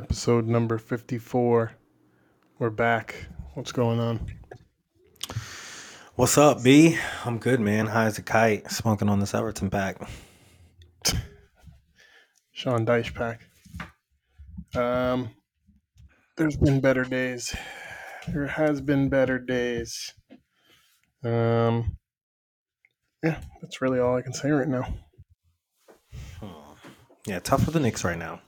Episode number 54. We're back. What's going on? What's up, B? I'm good, man. High as a kite, smoking on this Everton pack. Sean Dyche pack. Um, there's been better days. There has been better days. Um, yeah, that's really all I can say right now. Yeah, tough for the Knicks right now.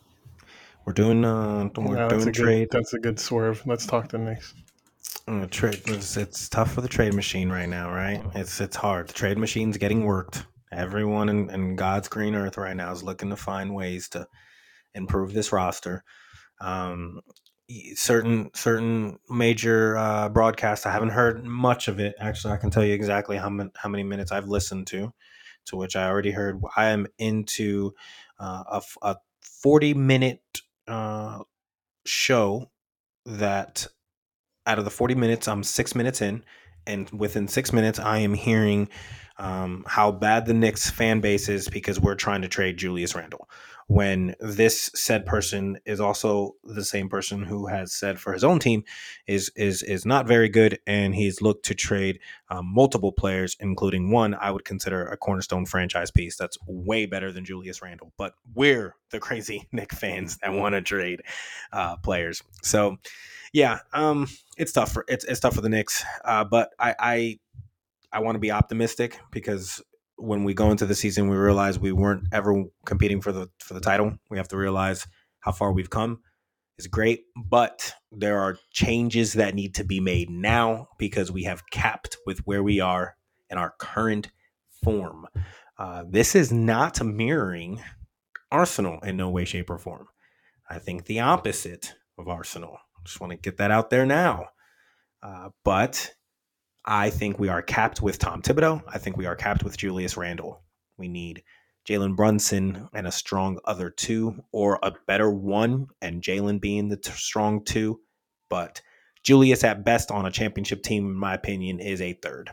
We're doing uh, we're that's doing a trade. good. That's a good swerve. Let's talk to the Knicks. Uh, trade. It's, it's tough for the trade machine right now, right? It's it's hard. The trade machine's getting worked. Everyone in, in God's green earth right now is looking to find ways to improve this roster. Um, certain certain major uh, broadcasts, I haven't heard much of it. Actually, I can tell you exactly how many how many minutes I've listened to. To which I already heard. I am into uh, a, a forty minute uh, show that out of the 40 minutes, I'm six minutes in. And within six minutes, I am hearing um, how bad the Knicks fan base is because we're trying to trade Julius Randle. When this said person is also the same person who has said for his own team is is is not very good, and he's looked to trade um, multiple players, including one I would consider a cornerstone franchise piece that's way better than Julius Randle. But we're the crazy Knick fans that want to trade uh, players. So yeah, um, it's tough for it's it's tough for the Knicks. Uh, but I I, I want to be optimistic because when we go into the season, we realize we weren't ever competing for the for the title. We have to realize how far we've come. It's great, but there are changes that need to be made now because we have capped with where we are in our current form. Uh, this is not mirroring Arsenal in no way, shape, or form. I think the opposite of Arsenal. Just want to get that out there now. Uh, but I think we are capped with Tom Thibodeau. I think we are capped with Julius Randle. We need Jalen Brunson and a strong other two, or a better one, and Jalen being the t- strong two. But Julius, at best, on a championship team, in my opinion, is a third.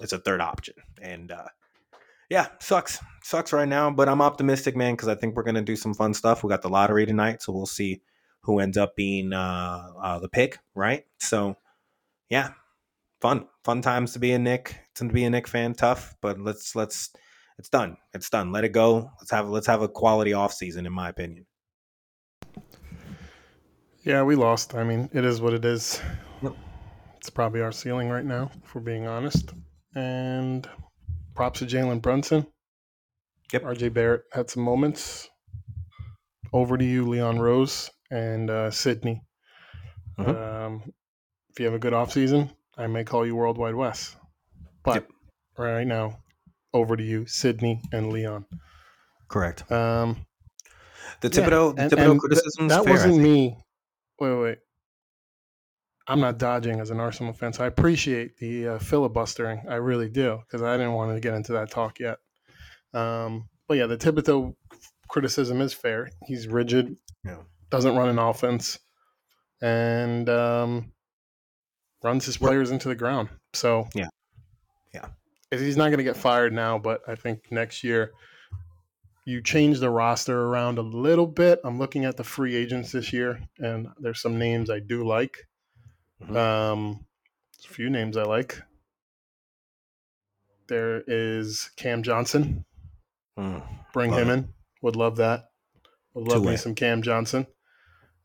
It's a third option. And uh, yeah, sucks. Sucks right now, but I'm optimistic, man, because I think we're going to do some fun stuff. We got the lottery tonight, so we'll see who ends up being uh, uh, the pick, right? So, yeah, fun, fun times to be a Knick, to be a Knick fan. Tough, but let's let's it's done. It's done. Let it go. Let's have let's have a quality off season, in my opinion. Yeah, we lost. I mean, it is what it is. Yep. It's probably our ceiling right now, if we're being honest. And props to Jalen Brunson. Yep. RJ Barrett had some moments. Over to you, Leon Rose and uh, Sydney. Mhm. Um, if you have a good offseason, I may call you World Wide Wes. But Yep. right now, over to you, Sydney and Leon. Correct. Um, The Yeah, Thibodeau, the and- Thibodeau and criticism that is fair. Wasn't me. Wait, wait, wait. I'm not dodging as an Arsenal fan, so I appreciate the uh, filibustering. I really do because I didn't want to get into that talk yet. Um, but yeah, the Thibodeau criticism is fair. He's rigid, Yeah. doesn't run an offense, and um, runs his players into the ground. So Yeah. Yeah. he's not going to get fired now, but I think next year you change the roster around a little bit. I'm looking at the free agents this year, and there's some names I do like. Mhm. Um, a few names I like. There is Cam Johnson. Mm. Bring him it. in. Would love that. Would love me some Cam Johnson.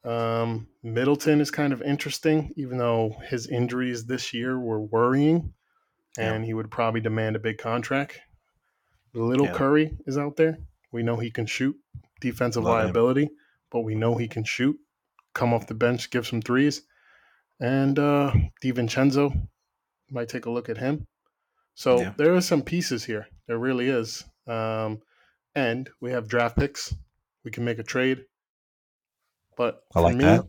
Um, Middleton is kind of interesting, even though his injuries this year were worrying, and he would probably demand a big contract. Little Yeah. Curry is out there. We know he can shoot, defensive Love him. liability, but we know he can shoot. Come off the bench, give some threes, and uh, DiVincenzo might take a look at him. So Yeah. there are some pieces here. There really is. Um, and we have draft picks. We can make a trade. But I for like me, that.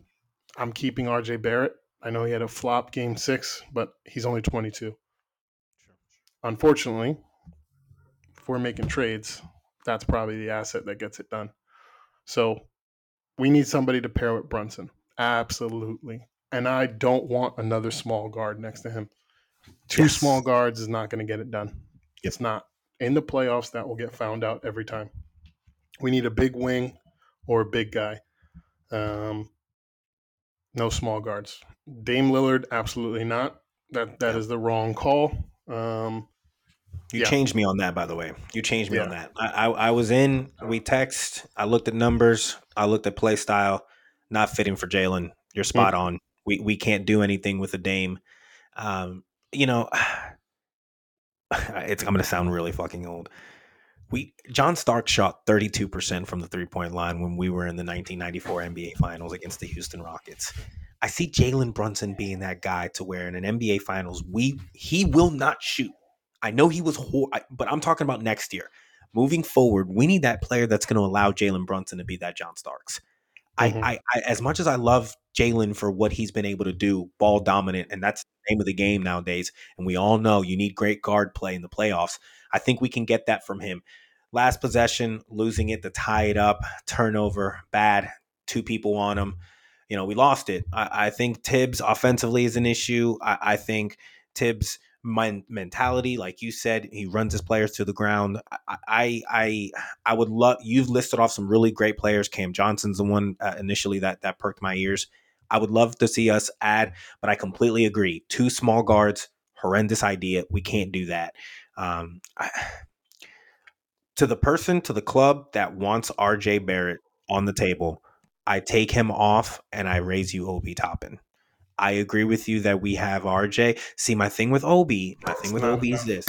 I'm keeping RJ Barrett. I know he had a flop game six, but he's only 22. Unfortunately, if we're making trades, that's probably the asset that gets it done. So we need somebody to pair with Brunson. Absolutely. And I don't want another small guard next to him. Two Yes. small guards is not going to get it done. It's not. In the playoffs, that will get found out every time. We need a big wing or a big guy. Um, no small guards. Dame Lillard, absolutely not. That that is the wrong call. Um, You Yeah. changed me on that, by the way. You changed me on that. I, I, I was in. We text. I looked at numbers. I looked at play style. Not fitting for Jalen. You're spot on. We we can't do anything with a Dame. Um, you know, it's I'm gonna sound really fucking old. We John Stark shot 32 percent from the three point line when we were in the 1994 NBA Finals against the Houston Rockets. I see Jalen Brunson being that guy to where in an NBA Finals we he will not shoot. I know he was, hor- but I'm talking about next year. Moving forward, we need that player that's going to allow Jalen Brunson to be that John Starks. Mhm. I, I, I, as much as I love Jalen for what he's been able to do, ball dominant, and that's the name of the game nowadays. And we all know you need great guard play in the playoffs. I think we can get that from him. Last possession, losing it to tie it up, turnover, bad, two people on him. You know, we lost it. I, I think Thibs offensively is an issue. I, I think Thibs' men- mentality, like you said, he runs his players to the ground. I, I, I, I would love. You've listed off some really great players. Cam Johnson's the one uh, initially that that perked my ears. I would love to see us add, but I completely agree. Two small guards, horrendous idea. We can't do that. Um, I, to the person, to the club that wants RJ Barrett on the table, I take him off and I raise you Obi Toppin. I agree with you that we have RJ. See, my thing with Obi, my thing with Obi is this.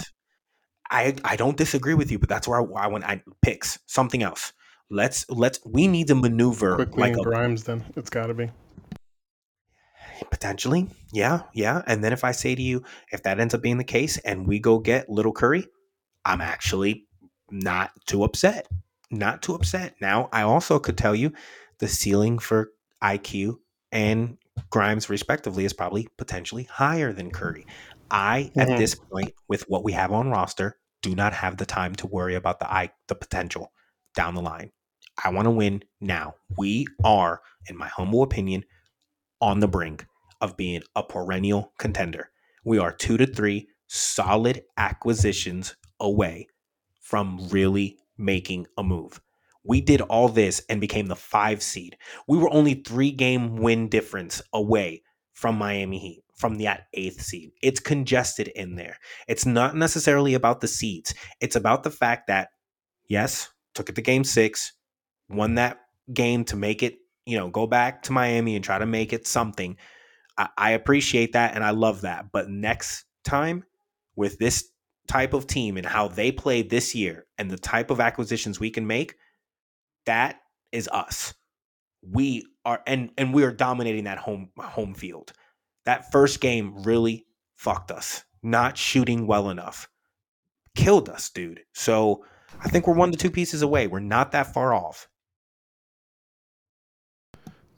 I I don't disagree with you, but that's where I, I want I picks something else. Let's let's we need to maneuver quickly like a Grimes. Then it's got to be. Potentially, yeah, yeah. And then if I say to you, if that ends up being the case, and we go get Little Curry, I'm actually not too upset. Not too upset. Now, I also could tell you the ceiling for IQ and Grimes, respectively, is probably potentially higher than Curry. I, at Mhm. this point, with what we have on roster, do not have the time to worry about the I the potential down the line. I want to win now. We are, in my humble opinion, on the brink of being a perennial contender. We are two to three solid acquisitions away from really making a move. We did all this and became the five seed. We were only three game win difference away from Miami Heat, from that eighth seed. It's congested in there. It's not necessarily about the seeds, it's about the fact that, yes, took it to game six, won that game to make it, you know, go back to Miami and try to make it something. I, I appreciate that and I love that. But next time with this type of team and how they played this year and the type of acquisitions we can make, that is us. We are and and we are dominating that home home field. That first game really fucked us. Not shooting well enough. Killed us, dude. So I think we're one to two pieces away. We're not that far off.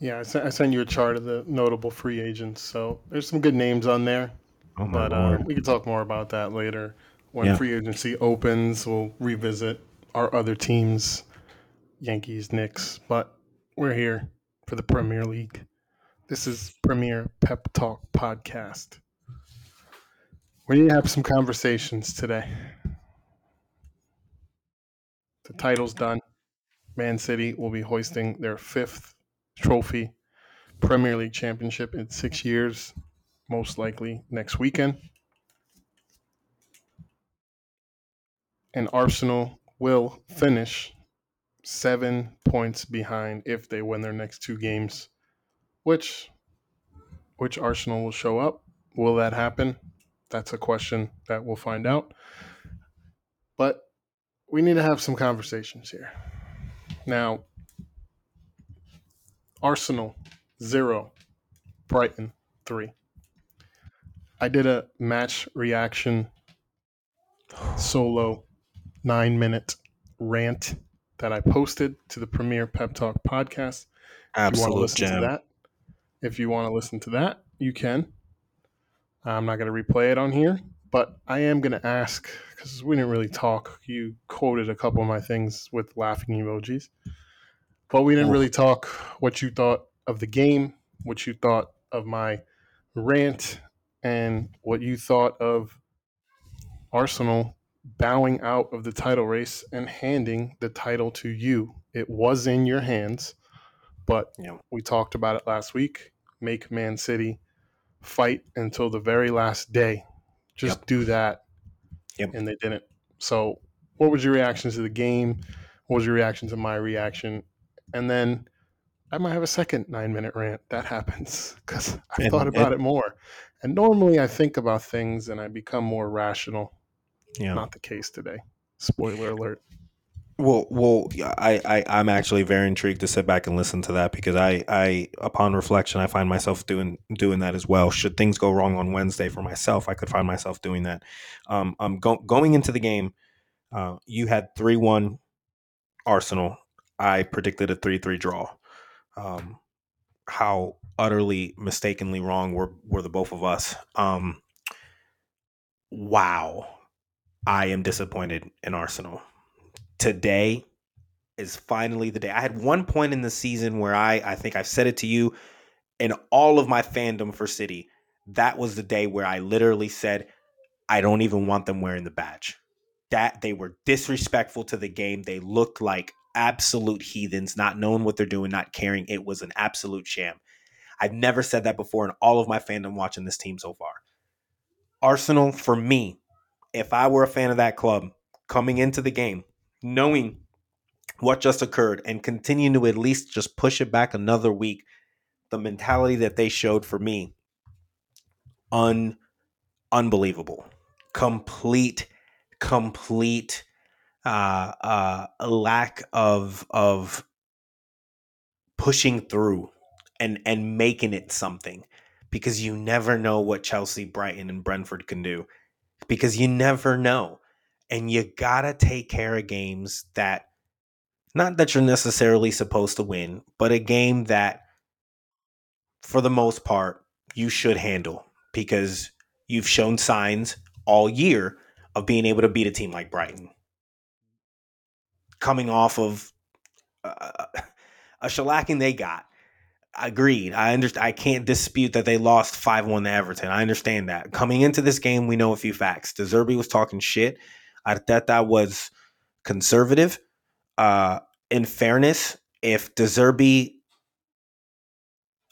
Yeah, I sent, I sent you a chart of the notable free agents. So there's some good names on there, Oh my but uh, we can talk more about that later when Yeah. free agency opens. We'll revisit our other teams, Yankees, Knicks. But we're here for the Premier League. This is Premier Pep Talk podcast. We need to have some conversations today. The title's done. Man City will be hoisting their fifth trophy, Premier League championship in six years, most likely next weekend. And Arsenal will finish seven points behind if they win their next two games. Which which Arsenal will show up? Will that happen? That's a question that we'll find out. But we need to have some conversations here. Now, Arsenal zero, Brighton three. I did a match reaction solo nine minute rant that I posted to the Premier Pep Talk podcast. If you want to listen to that, if you want to listen to that, you can. I'm not going to replay it on here, but I am going to ask because we didn't really talk. You quoted a couple of my things with laughing emojis, but we didn't really talk what you thought of the game, what you thought of my rant, and what you thought of Arsenal bowing out of the title race and handing the title to you. It was in your hands, but Yeah. we talked about it last week. Make Man City fight until the very last day. Just Yep. do that. Yep. And they didn't. So, what was your reaction to the game? What was your reaction to my reaction? And then I might have a second nine minute rant. That happens because I And- thought about and- it more. And normally I think about things and I become more rational. Yeah. Not the case today. Spoiler alert. Well, well, I, I, I'm actually very intrigued to sit back and listen to that because I, I, upon reflection, I find myself doing doing that as well. Should things go wrong on Wednesday for myself, I could find myself doing that. Um, I'm go- going into the game. Uh, you had three one Arsenal. I predicted a three three draw. Um, how utterly mistakenly wrong were were the both of us. Um, wow, I am disappointed in Arsenal today is finally the day. I had one point in the season where I I think I've said it to you in all of my fandom for City. That was the day where I literally said I don't even want them wearing the badge. That they were disrespectful to the game. They looked like absolute heathens, not knowing what they're doing, not caring. It was an absolute sham. I've never said that before in all of my fandom watching this team so far. Arsenal, for me, if I were a fan of that club coming into the game, knowing what just occurred and continuing to at least just push it back another week, the mentality that they showed for me, un unbelievable. Complete, complete uh uh lack of of pushing through and and making it something because you never know what Chelsea, Brighton and Brentford can do because you never know and you gotta take care of games that not that you're necessarily supposed to win, but a game that for the most part you should handle because you've shown signs all year of being able to beat a team like Brighton. Coming off of uh, a shellacking they got. Agreed. I understand. I can't dispute that they lost five one to Everton. I understand that. Coming into this game, we know a few facts. De Zerbi was talking shit. Arteta was conservative. Uh, in fairness, if De Zerbi,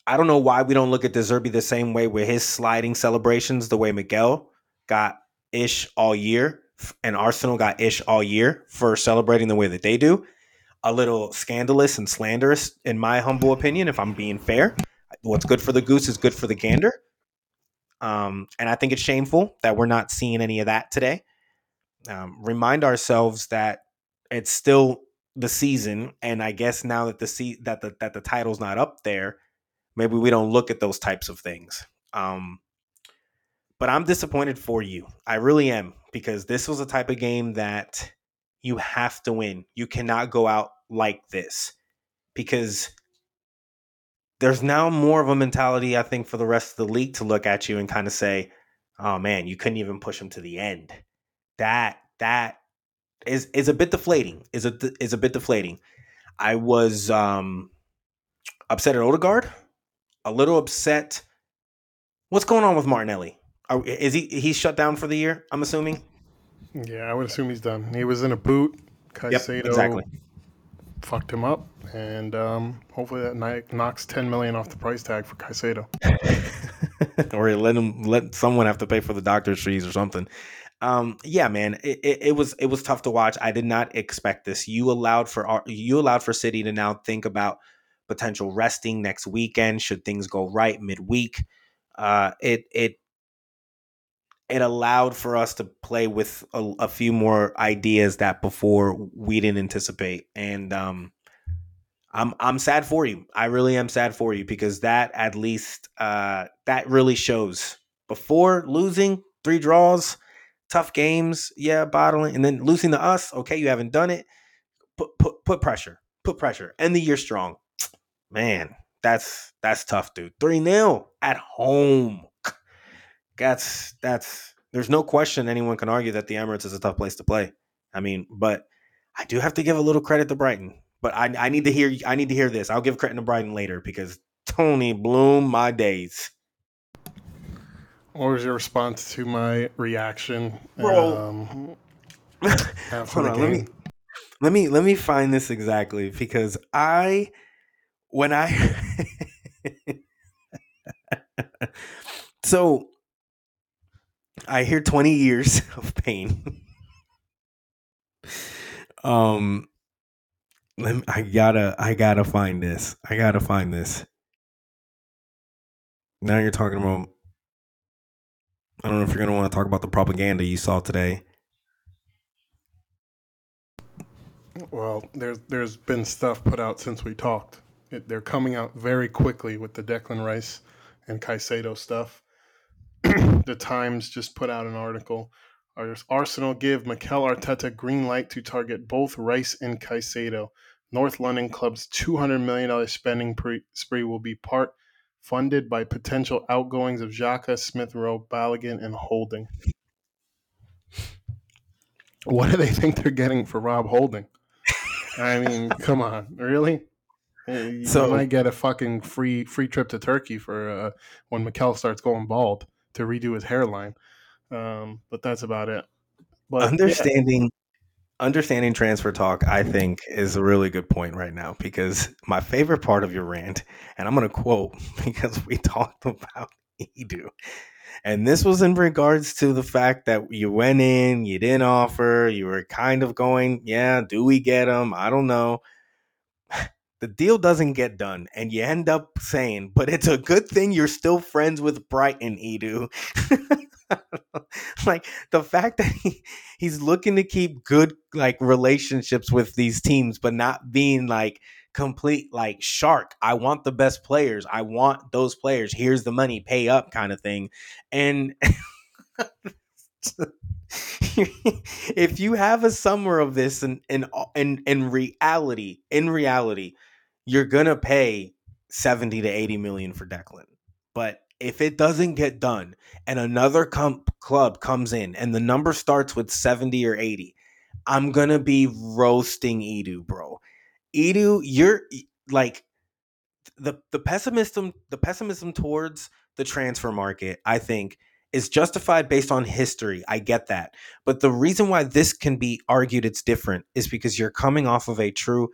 I don't know why we don't look at De Zerbi the same way with his sliding celebrations, the way Miguel got ish all year and Arsenal got ish all year for celebrating the way that they do. A little scandalous and slanderous, in my humble opinion, if I'm being fair. What's good for the goose is good for the gander. Um, and I think it's shameful that we're not seeing any of that today. Um, remind ourselves that it's still the season, and I guess now that the se- that the that the title's not up there, maybe we don't look at those types of things. Um, but I'm disappointed for you. I really am because this was a type of game that you have to win. You cannot go out like this because there's now more of a mentality, I think, for the rest of the league to look at you and kind of say, "Oh man, you couldn't even push them to the end." That that is is a bit deflating. Is a is a bit deflating. I was um upset at Odegaard, a little upset. What's going on with Martinelli? Are, is he he's shut down for the year? I'm assuming. Yeah, I would assume he's done. He was in a boot. Caicedo exactly. fucked him up, and um, hopefully that knocks ten million off the price tag for Caicedo. or let him let someone have to pay for the doctor's fees or something. Um, yeah, man, it, it, it was it was tough to watch. I did not expect this. You allowed for our, you allowed for City to now think about potential resting next weekend should things go right midweek. Uh, it it it allowed for us to play with a, a few more ideas that before we didn't anticipate, and um, I'm I'm sad for you. I really am sad for you because that at least uh, that really shows. Before losing three draws, tough games, yeah, bottling, and then losing to us. Okay, you haven't done it. Put put put pressure. Put pressure. End the year strong. Man, that's that's tough, dude. Three 0 at home. That's that's. There's no question anyone can argue that the Emirates is a tough place to play. I mean, but I do have to give a little credit to Brighton. But I, I need to hear I need to hear this. I'll give credit to Brighton later because Tony Bloom, my days. What was your response to my reaction? Bro. Um, after Hold the on, let me let me let me find this exactly because I when I so I hear 20 years of pain. um let me, I gotta I gotta find this. I gotta find this. Now you're talking about I don't know if you're gonna want to talk about the propaganda you saw today. Well, there's there's been stuff put out since we talked. It, they're coming out very quickly with the Declan Rice and Caicedo stuff. the Times just put out an article. Arsenal give Mikel Arteta green light to target both Rice and Caicedo. North London club's $200 million spending pre- spree will be part funded by potential outgoings of Xhaka, Smith Rowe, Balogun, and Holding. What do they think they're getting for Rob Holding? I mean, come on, really? You so, might get a fucking free free trip to Turkey for uh, when Mikel starts going bald to redo his hairline. Um, but that's about it. But understanding yeah. understanding transfer talk, I think, is a really good point right now because my favorite part of your rant, and I'm going to quote because we talked about Edu. And this was in regards to the fact that you went in, you didn't offer, you were kind of going, yeah, do we get him? I don't know. The deal doesn't get done, and you end up saying, but it's a good thing you're still friends with Brighton, Edu. like the fact that he, he's looking to keep good like relationships with these teams, but not being like, complete like shark. I want the best players. I want those players. Here's the money, pay up kind of thing. And if you have a summer of this and in, in in reality, in reality, you're gonna pay 70 to 80 million for Declan. But if it doesn't get done and another com- club comes in and the number starts with 70 or 80, I'm gonna be roasting Edu, bro. Edu, you're like the the pessimism the pessimism towards the transfer market, I think, is justified based on history. I get that. But the reason why this can be argued it's different is because you're coming off of a true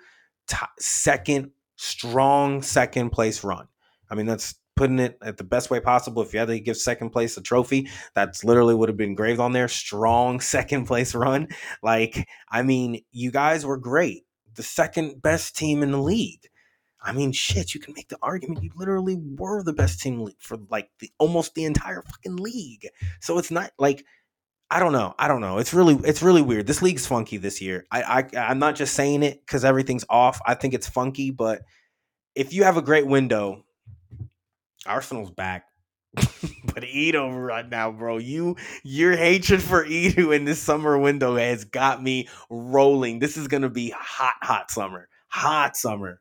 t- second strong second place run. I mean, that's putting it at the best way possible. If you had to give second place a trophy, that's literally would have been engraved on there. Strong second place run. Like, I mean, you guys were great the second best team in the league. I mean, shit, you can make the argument you literally were the best team for like the almost the entire fucking league. So it's not like I don't know. I don't know. It's really it's really weird. This league's funky this year. I, I I'm not just saying it because everything's off. I think it's funky, but if you have a great window, Arsenal's back. but Edu right now, bro, you your hatred for Edu in this summer window has got me rolling. This is gonna be hot, hot summer, hot summer.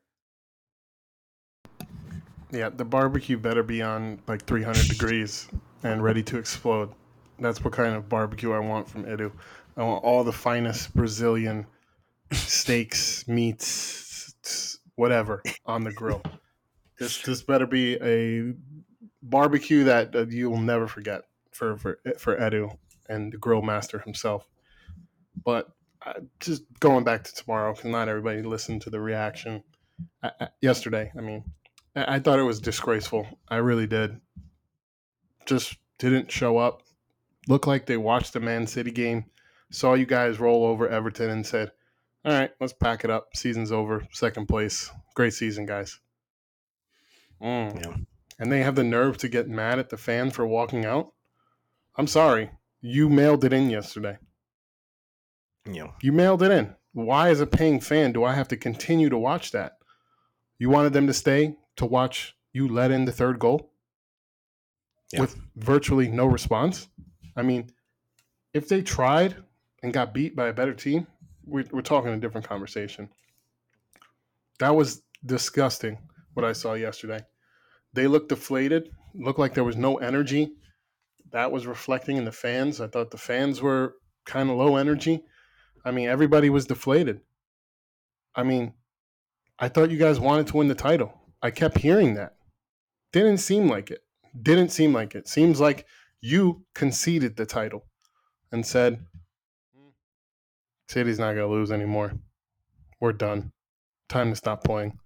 Yeah, the barbecue better be on like 300 degrees and ready to explode. That's what kind of barbecue I want from Edu. I want all the finest Brazilian steaks, meats, whatever on the grill. This this better be a barbecue that you will never forget for for for Edu and the grill master himself. But uh, just going back to tomorrow, because not everybody listened to the reaction uh, uh, yesterday. I mean, I, I thought it was disgraceful. I really did. Just didn't show up. Looked like they watched the Man City game, saw you guys roll over Everton, and said, "All right, let's pack it up. Season's over. Second place. Great season, guys." Mm. Yeah and they have the nerve to get mad at the fan for walking out, I'm sorry. You mailed it in yesterday. Yeah. You mailed it in. Why, as a paying fan, do I have to continue to watch that? You wanted them to stay to watch you let in the third goal yeah. with virtually no response? I mean, if they tried and got beat by a better team, we're, we're talking a different conversation. That was disgusting what I saw yesterday. They looked deflated, looked like there was no energy. That was reflecting in the fans. I thought the fans were kind of low energy. I mean, everybody was deflated. I mean, I thought you guys wanted to win the title. I kept hearing that. Didn't seem like it. Didn't seem like it. Seems like you conceded the title and said, City's not going to lose anymore. We're done. Time to stop playing.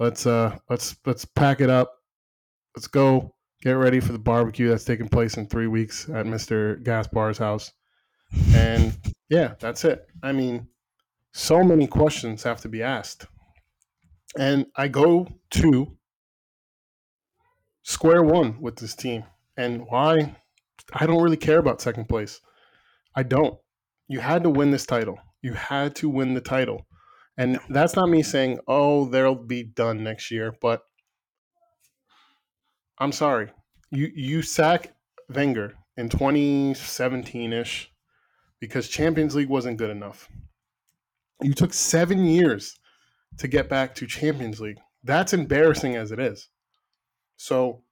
let's uh let's let's pack it up. Let's go get ready for the barbecue that's taking place in three weeks at Mr. Gaspar's house. And yeah, that's it. I mean, so many questions have to be asked. And I go to square one with this team. And why? I don't really care about second place. I don't. You had to win this title. You had to win the title. And that's not me saying, oh, they'll be done next year, but I'm sorry. You you sack Wenger in 2017-ish because Champions League wasn't good enough. You took 7 years to get back to Champions League. That's embarrassing as it is. So,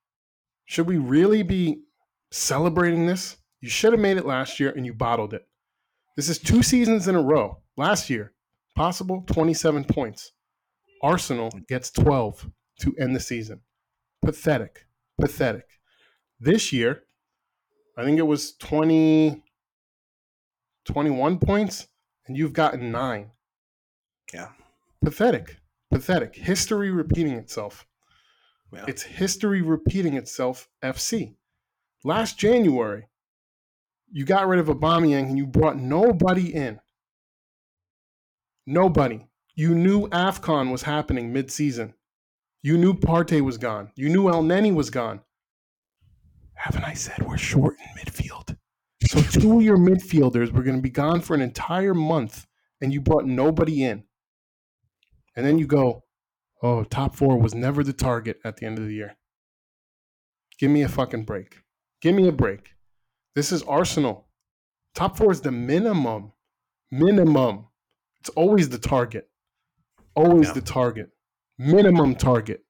should we really be celebrating this? You should have made it last year and you bottled it. This is two seasons in a row. Last year, possible 27 points. Arsenal gets 12 to end the season. Pathetic. Pathetic. This year, I think it was 20, 21 points, and you've gotten nine. Yeah. Pathetic. Pathetic. History repeating itself. It's history repeating itself, FC. Last January, you got rid of Aubameyang and you brought nobody in. Nobody. You knew AFCON was happening mid-season. You knew Partey was gone. You knew Elneny was gone. Haven't I said we're short in midfield? So two of your midfielders were going to be gone for an entire month, and you brought nobody in. And then you go, oh, top four was never the target at the end of the year. Give me a fucking break. Give me a break. This is Arsenal. Top four is the minimum. Minimum. It's always the target. Always Yeah. the target. Minimum target.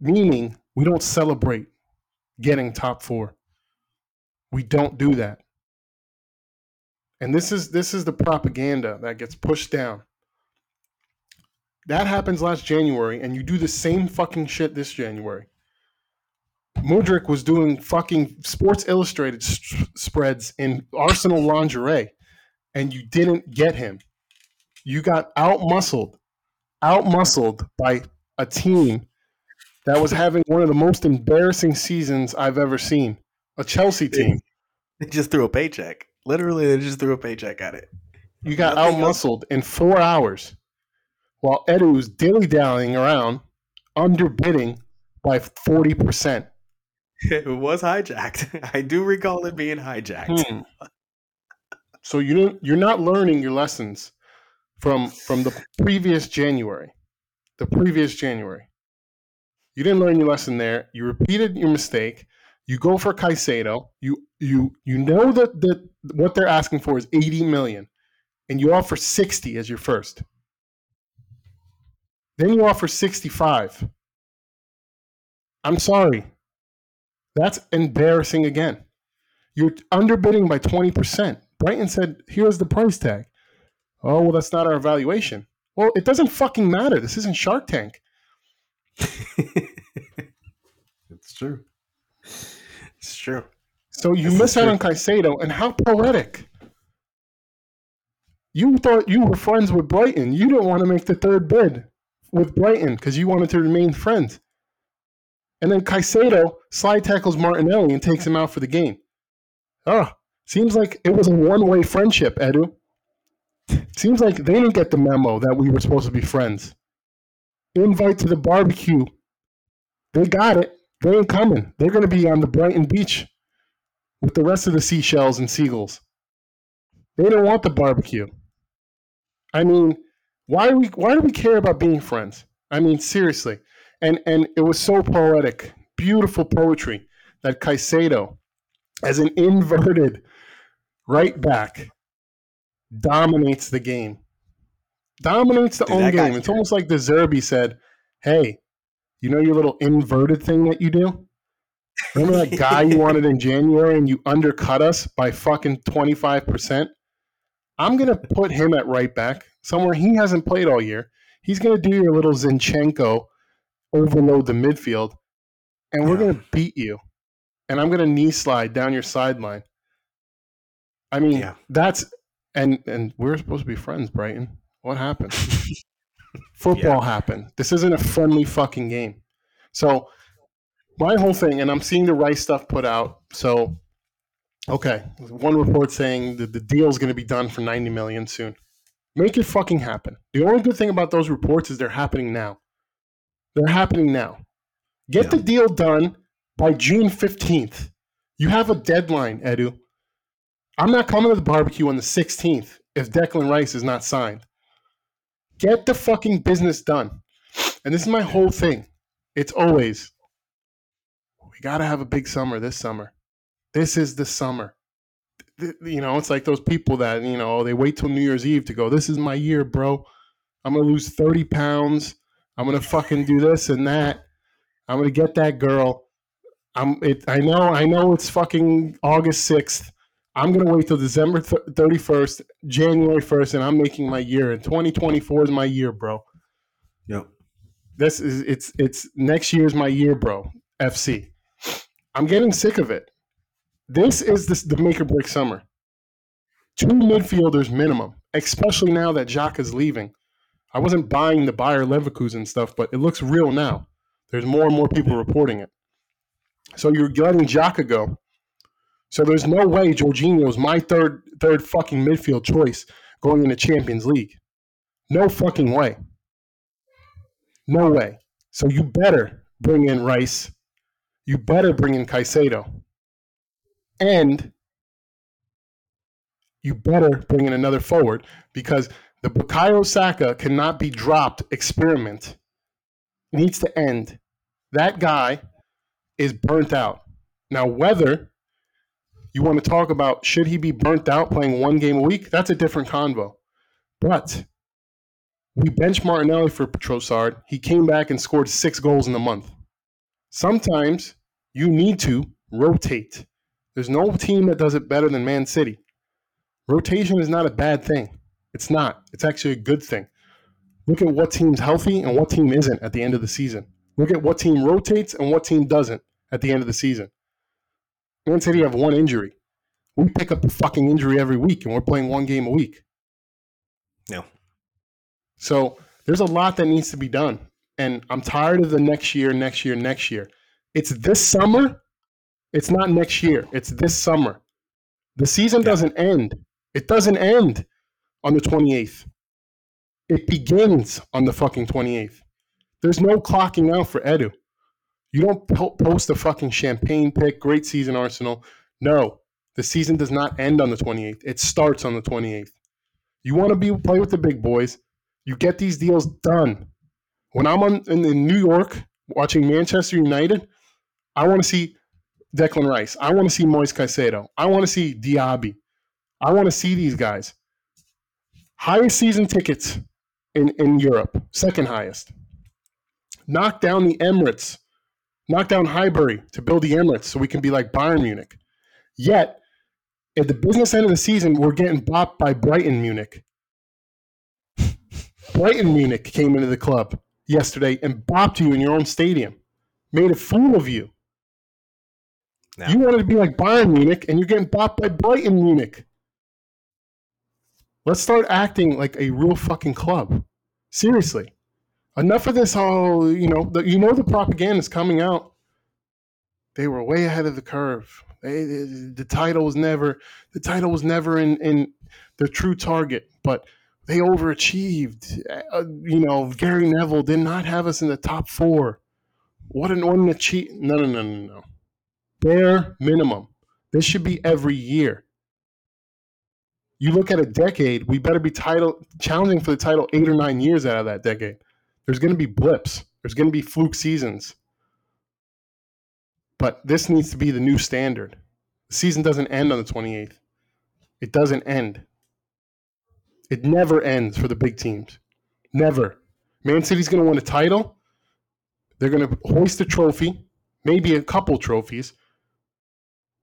Meaning we don't celebrate getting top four. We don't do that. And this is this is the propaganda that gets pushed down. That happens last January, and you do the same fucking shit this January. Mudryk was doing fucking Sports Illustrated s- spreads in Arsenal lingerie, and you didn't get him. You got out muscled, out muscled by a team that was having one of the most embarrassing seasons I've ever seen. A Chelsea team. They just threw a paycheck. Literally, they just threw a paycheck at it. You got out muscled in four hours while Edu's dilly dallying around, underbidding by 40%. It was hijacked. I do recall it being hijacked. Hmm. So you don't, you're not learning your lessons from from the previous January. The previous January. You didn't learn your lesson there. You repeated your mistake. You go for Caicedo. You you you know that that what they're asking for is 80 million and you offer 60 as your first. Then you offer 65. I'm sorry. That's embarrassing again. You're underbidding by 20%. Brighton said, here's the price tag. Oh, well, that's not our evaluation. Well, it doesn't fucking matter. This isn't Shark Tank. it's true. It's true. So you This miss out true. on Caicedo, and how poetic. You thought you were friends with Brighton. You didn't want to make the third bid with Brighton because you wanted to remain friends. And then Caicedo slide tackles Martinelli and takes him out for the game. Oh, seems like it was a one way friendship, Edu. Seems like they didn't get the memo that we were supposed to be friends. Invite to the barbecue. They got it. They ain't coming. They're going to be on the Brighton beach with the rest of the seashells and seagulls. They didn't want the barbecue. I mean, why do we why do we care about being friends? I mean, seriously. And and it was so poetic, beautiful poetry that Caicedo, as an inverted right back, dominates the game. Dominates the Dude, own game. It's almost like De Zerbi said, "Hey, you know your little inverted thing that you do? Remember that guy you wanted in January and you undercut us by fucking 25%? I'm going to put him at right back somewhere he hasn't played all year. He's going to do your little Zinchenko overload the midfield, and we're Yeah. going to beat you. And I'm going to knee slide down your sideline. I mean, Yeah. that's and and we're supposed to be friends, Brighton. What happened? Football happened. This isn't a friendly fucking game. So my whole thing, and I'm seeing the right stuff put out. So okay, one report saying that the deal's going to be done for 90 million soon. Make it fucking happen. The only good thing about those reports is they're happening now. They're happening now. Get Yeah. the deal done by June 15th. You have a deadline, Edu. I'm not coming to the barbecue on the 16th if Declan Rice is not signed. Get the fucking business done. And this is my whole thing. It's always we got to have a big summer this summer. This is the summer. You know, it's like those people that, you know, they wait till New Year's Eve to go, this is my year, bro. I'm going to lose 30 pounds. I'm going to fucking do this and that. I'm going to get that girl. I'm it I know I know it's fucking August 6th. I'm going to wait till December th- 31st, January 1st and I'm making my year and 2024 is my year, bro. Yep. This is it's it's next year's my year, bro. FC. I'm getting sick of it. This is the make or break summer. Two midfielders minimum, especially now that Xhaka is leaving. I wasn't buying the Bayer Leverkusen stuff, but it looks real now. There's more and more people reporting it. So you're letting Xhaka go. So there's no way Jorginho's my third third fucking midfield choice going into Champions League. No fucking way. No way. So you better bring in Rice. You better bring in Caicedo. And you better bring in another forward because the Bukayo Saka cannot be dropped experiment needs to end. That guy is burnt out. Now, whether you want to talk about should he be burnt out playing one game a week, that's a different convo. But we bench Martinelli for Trossard. He came back and scored six goals in a month. Sometimes you need to rotate. There's no team that does it better than Man City. Rotation is not a bad thing. It's not. It's actually a good thing. Look at what team's healthy and what team isn't at the end of the season. Look at what team rotates and what team doesn't at the end of the season. Man City have one injury. We pick up a fucking injury every week and we're playing one game a week. No. So there's a lot that needs to be done. And I'm tired of the next year, next year, next year. It's this summer. It's not next year. It's this summer. The season Yeah. doesn't end. It doesn't end on the 28th. It begins on the fucking 28th. There's no clocking out for Edu. You don't po- post a fucking champagne pick, great season, Arsenal. No, the season does not end on the 28th. It starts on the 28th. You want to be play with the big boys. You get these deals done. When I'm on, in, in New York watching Manchester United, I want to see Declan Rice. I want to see Moise Caicedo. I want to see Diaby. I want to see these guys. Highest season tickets in, in Europe, second highest. Knock down the Emirates. Knock down Highbury to build the Emirates so we can be like Bayern Munich. Yet, at the business end of the season, we're getting bopped by Brighton Munich. Brighton Munich came into the club yesterday and bopped you in your own stadium, made a fool of you. No. You wanted to be like Bayern Munich, and you're getting bought by Brighton Munich. Let's start acting like a real fucking club. Seriously. Enough of this whole, you know, the, you know the propaganda is coming out. They were way ahead of the curve. They, the, the title was never, the title was never in, in the true target, but they overachieved. Uh, you know, Gary Neville did not have us in the top four. What an, what an achieve! No, no, no, no, no. Bare minimum. This should be every year. You look at a decade, we better be title challenging for the title eight or nine years out of that decade. There's going to be blips. There's going to be fluke seasons. But this needs to be the new standard. The season doesn't end on the 28th. It doesn't end. It never ends for the big teams. Never. Man City's going to win a title. They're going to hoist a trophy, maybe a couple trophies.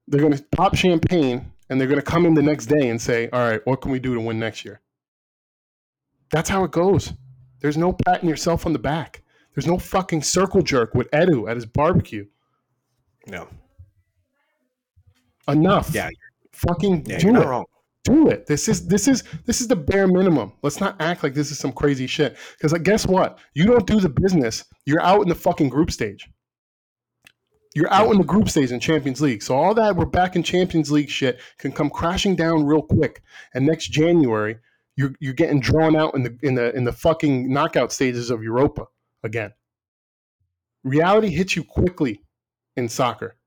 They're going to pop champagne and they're going to come in the next day and say, all right, what can we do to win next year? That's how it goes. There's no patting yourself on the back. There's no fucking circle jerk with Edu at his barbecue. No. Enough. Yeah. Fucking Yeah, do you're it. not wrong. do it. This is this is this is the bare minimum. Let's not act like this is some crazy shit. Because guess what? You don't do the business. You're out in the fucking group stage. You're out in the group stage in Champions League. So all that we're back in Champions League shit can come crashing down real quick. And next January, you're you're getting drawn out in the in the in the fucking knockout stages of Europa again. Reality hits you quickly in soccer.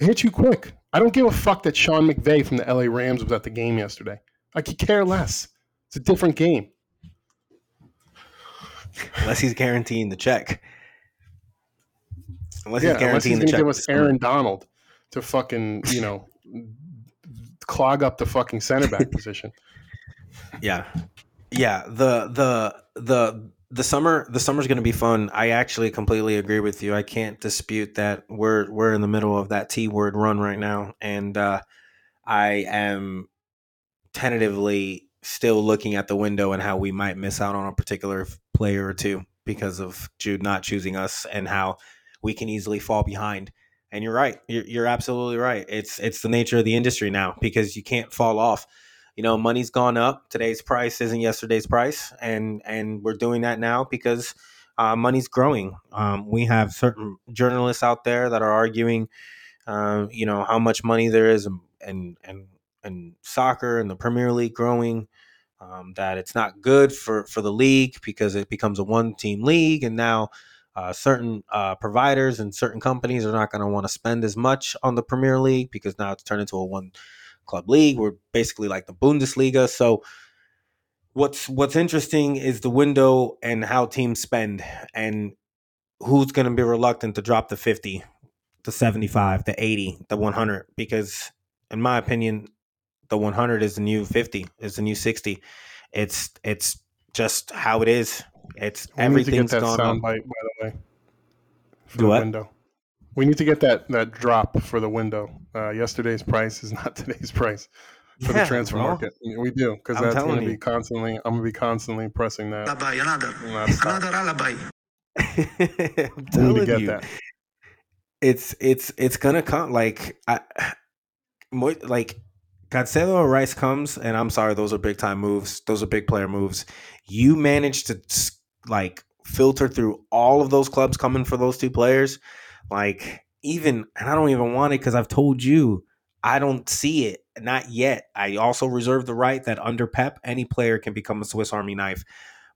It hits you quick. I don't give a fuck that Sean McVay from the LA Rams was at the game yesterday. I could care less. It's a different game. Unless he's guaranteeing the check. Unless yeah, he's guaranteeing unless he's the check. give us Aaron Donald to fucking, you know, clog up the fucking center back position. Yeah. Yeah. The the the the summer the summer's going to be fun. I actually completely agree with you. I can't dispute that we're we're in the middle of that T word run right now and uh, I am tentatively still looking at the window and how we might miss out on a particular player or two because of Jude not choosing us and how we can easily fall behind. And you're right. You're, you're absolutely right. It's it's the nature of the industry now because you can't fall off you know money's gone up today's price isn't yesterday's price and and we're doing that now because uh, money's growing um, we have certain journalists out there that are arguing uh, you know how much money there is and and and soccer and the premier league growing um, that it's not good for for the league because it becomes a one team league and now uh, certain uh, providers and certain companies are not going to want to spend as much on the Premier League because now it's turned into a one club league. We're basically like the Bundesliga. So what's what's interesting is the window and how teams spend and who's going to be reluctant to drop the 50, the 75, the 80, the 100 because in my opinion the 100 is the new 50, is the new 60. It's it's just how it is. It's we everything's need to get that gone sound bite, by the way. For Do the what? window. We need to get that that drop for the window. Uh, yesterday's price is not today's price for yeah, the transfer well, market. We do because that's going to be constantly. I'm going to be constantly pressing that. Another, another alibi. I'm telling you, that. it's it's it's gonna come like I, like Caicedo or Rice comes, and I'm sorry, those are big time moves. Those are big player moves. You manage to like filter through all of those clubs coming for those two players. Like even, and I don't even want it because I've told you I don't see it. Not yet. I also reserve the right that under Pep, any player can become a Swiss Army knife.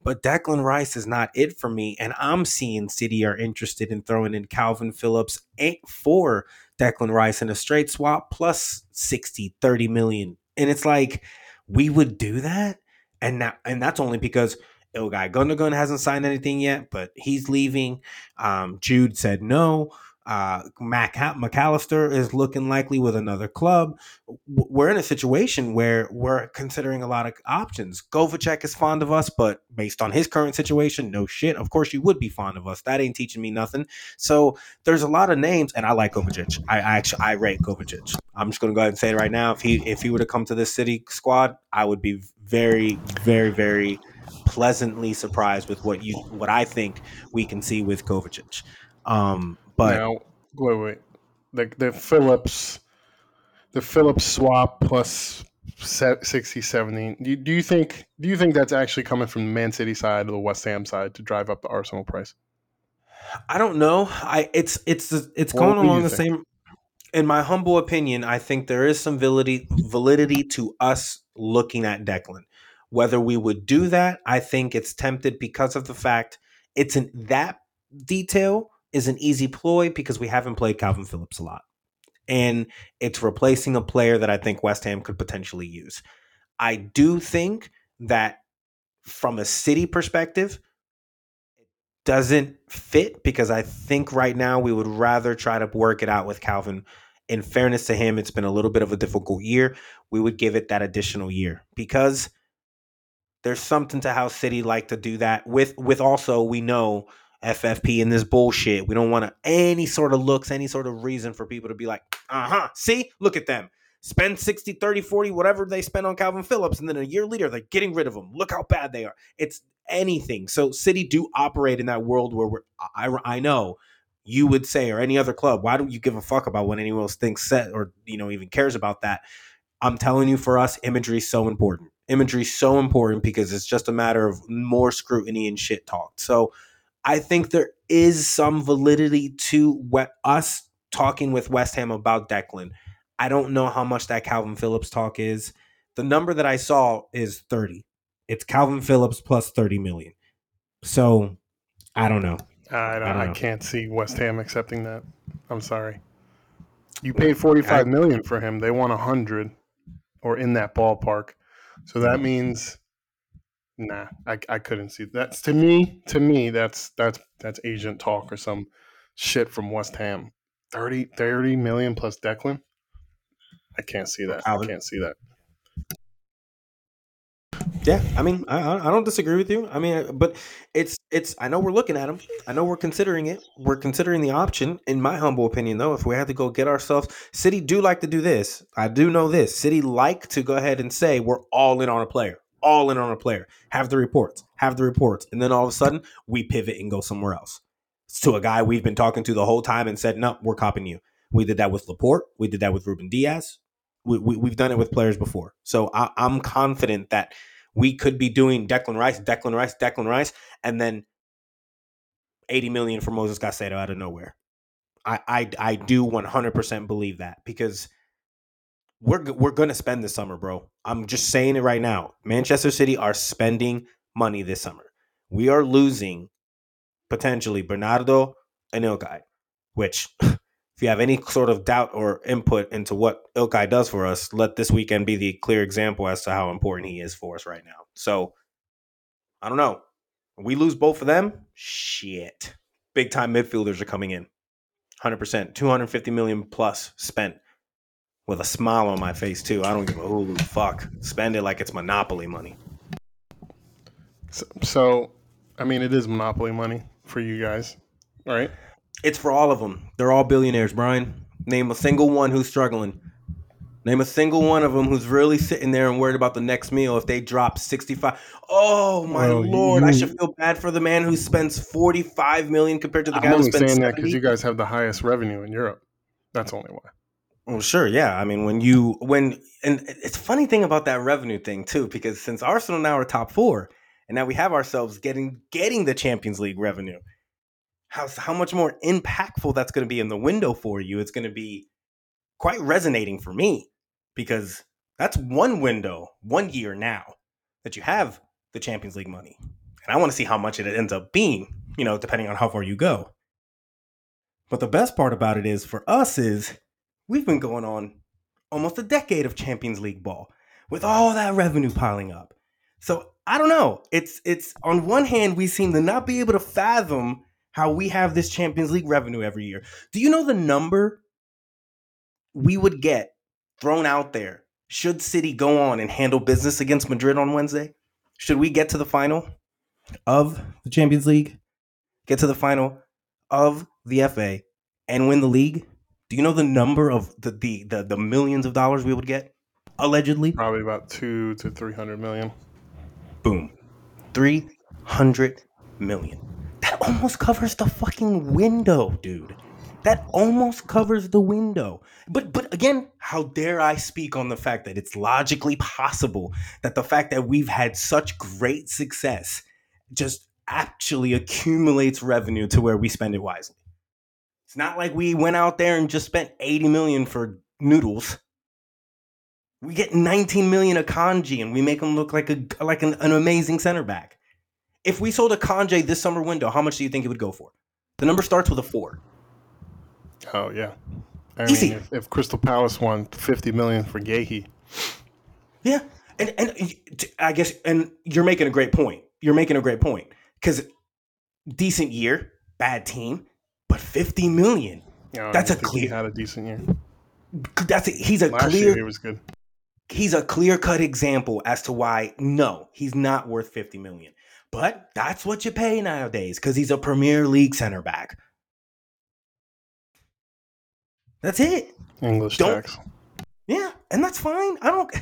But Declan Rice is not it for me. And I'm seeing City are interested in throwing in Kalvin Phillips eh, for Declan Rice in a straight swap plus 60, 30 million. And it's like, we would do that? And now and that's only because Ilkay Gundogan hasn't signed anything yet, but he's leaving. Um, Jude said no. Uh, Mac Mac Allister is looking likely with another club. We're in a situation where we're considering a lot of options. Kovacic is fond of us, but based on his current situation, no shit. Of course, you would be fond of us. That ain't teaching me nothing. So there's a lot of names, and I like Kovacic. I, I actually I rate Kovacic. I'm just gonna go ahead and say it right now. If he if he were to come to this city squad, I would be very very very pleasantly surprised with what you what I think we can see with Kovacic. Um, but now, wait, wait, the the Phillips, the Phillips swap plus 60, 70. Do you, do you think do you think that's actually coming from the Man City side or the West Ham side to drive up the Arsenal price? I don't know. I it's it's it's going along the think? same. In my humble opinion, I think there is some validity validity to us looking at Declan. Whether we would do that, I think it's tempted because of the fact it's in that detail is an easy ploy because we haven't played Kalvin Phillips a lot. And it's replacing a player that I think West Ham could potentially use. I do think that from a city perspective, it doesn't fit because I think right now we would rather try to work it out with Kalvin. In fairness to him, it's been a little bit of a difficult year. We would give it that additional year because there's something to how City like to do that. With with also we know FFP and this bullshit. We don't want any sort of looks, any sort of reason for people to be like, uh-huh, see, look at them. Spend 60, 30, 40, whatever they spend on Kalvin Phillips, and then a year later they're getting rid of him. Look how bad they are. It's anything. So City do operate in that world where we're I, I know you would say or any other club, why don't you give a fuck about what anyone else thinks set or you know even cares about that? I'm telling you, for us, imagery is so important. Imagery so important because it's just a matter of more scrutiny and shit talk. So I think there is some validity to what us talking with West Ham about Declan. I don't know how much that Kalvin Phillips talk is. The number that I saw is 30. It's Kalvin Phillips plus 30 million. So I don't know. I, don't, I don't I know. can't see West Ham accepting that. I'm sorry. You paid forty-five million for him. They want a hundred, or in that ballpark. So that mm-hmm. means, nah, I, I couldn't see that's to me. To me, that's that's that's agent talk or some shit from West Ham. 30, 30 million plus Declan. I can't see that. I can't see that. Yeah, I mean, I I don't disagree with you. I mean, uh, but it's it's. I know we're looking at them. I know we're considering it. We're considering the option. In my humble opinion, though, if we had to go get ourselves, City do like to do this. I do know this. City like to go ahead and say we're all in on a player, all in on a player. Have the reports, have the reports, and then all of a sudden we pivot and go somewhere else to a guy we've been talking to the whole time and said, no, we're copying you. We did that with Laporte. We did that with Ruben Dias. We, we, we've done it with players before. So I, I'm confident that we could be doing Declan Rice, Declan Rice, Declan Rice, and then 80 million for Moses Caicedo out of nowhere. I, I, I do 100% believe that because we're, we're going to spend this summer, bro. I'm just saying it right now. Manchester City are spending money this summer. We are losing potentially Bernardo and Ilkay, which if you have any sort of doubt or input into what Ilkay does for us, let this weekend be the clear example as to how important he is for us right now. So I don't know. We lose both of them. Shit. Big time midfielders are coming in. 100%. 250 million plus spent with a smile on my face, too. I don't give a holy fuck. Spend it like it's Monopoly money. So, so, I mean, it is monopoly money for you guys, right? It's for all of them. They're all billionaires, Brian. Name a single one who's struggling. Name a single one of them who's really sitting there and worried about the next meal if they drop 65. Oh my lord, I should feel bad for the man who spends 45 million compared to the I'm guy who spends saying that because you guys have the highest revenue in Europe. That's only why. Well, sure, yeah. I mean, when you when and it's a funny thing about that revenue thing too, because since Arsenal now are top four, and now we have ourselves getting getting the Champions League revenue, how how much more impactful that's going to be in the window for you? It's going to be quite resonating for me because that's one window, one year now that you have the Champions League money, and I want to see how much it ends up being. You know, depending on how far you go. But the best part about it is for us is we've been going on almost a decade of Champions League ball with all that revenue piling up. So I don't know. It's it's on one hand we seem to not be able to fathom how we have this Champions League revenue every year. Do you know the number we would get thrown out there should City go on and handle business against Madrid on Wednesday? Should we get to the final of the Champions League, get to the final of the FA, and win the league? Do you know the number of the the the, the millions of dollars we would get? Allegedly, Probably about two to three hundred million. boom, three hundred million. Almost covers the fucking window, dude. That almost covers the window. But but again, how dare I speak on the fact that it's logically possible that the fact that we've had such great success just actually accumulates revenue to where we spend it wisely. It's not like we went out there and just spent 80 million for noodles. We get 19 million Akanji and we make him look like a like an, an amazing center back. If we sold Akanji this summer window, how much do you think it would go for? The number starts with a four. Oh yeah. I Easy. mean, if, if Crystal Palace won fifty million for Guehi, Yeah, and and I guess and you're making a great point. You're making a great point because decent year, bad team, but 50 million. I That's a think he clear- had a decent year. That's a, he's a Last year he clear was good. he's a clear cut example as to why no, he's not worth 50 million. But that's what you pay nowadays because he's a Premier League center back. That's it. English Don't- tax. Yeah, and that's fine. I don't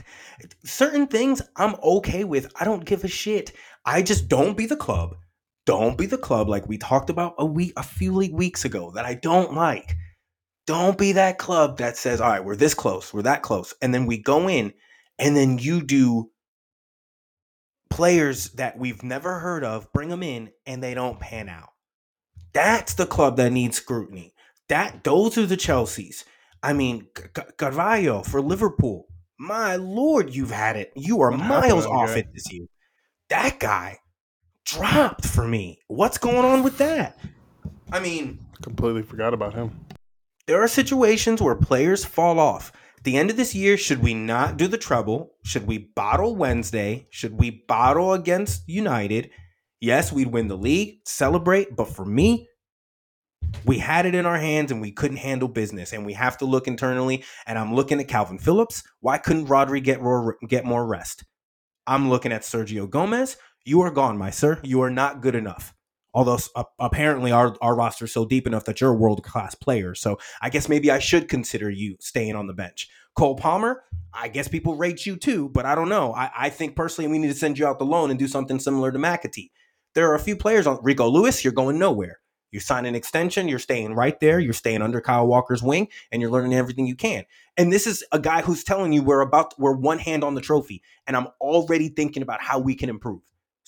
certain things I'm okay with. I don't give a shit. I just don't be the club. Don't be the club like we talked about a week a few weeks ago that I don't like. Don't be that club that says, all right, we're this close, we're that close. And then we go in and then you do players that we've never heard of, bring them in and they don't pan out. That's the club that needs scrutiny. That those are the Chelseas. I mean, Carvalho for Liverpool. My lord, you've had it. You are miles off it this year. That guy dropped for me. What's going on with that? I mean, completely forgot about him. There are situations where players fall off. The end of this year, should we not do the trouble? Should we bottle Wednesday? Should we bottle against United? Yes, we'd win the league, celebrate, but for me, we had it in our hands and we couldn't handle business and we have to look internally and i'm looking at Kalvin Phillips why couldn't rodri get more, get more rest i'm looking at sergio gomez you are gone my sir you are not good enough although uh, apparently our, our roster is so deep enough that you're a world class player. So i guess maybe i should consider you staying on the bench. Cole palmer i guess people rate you too but i don't know. I, I think personally we need to send you out the loan and do something similar to mcatee. There are a few players on rico lewis you're going nowhere. You sign an extension, you're staying right there, you're staying under Kyle Walker's wing, and you're learning everything you can. And this is a guy who's telling you we're about we're one hand on the trophy, and I'm already thinking about how we can improve.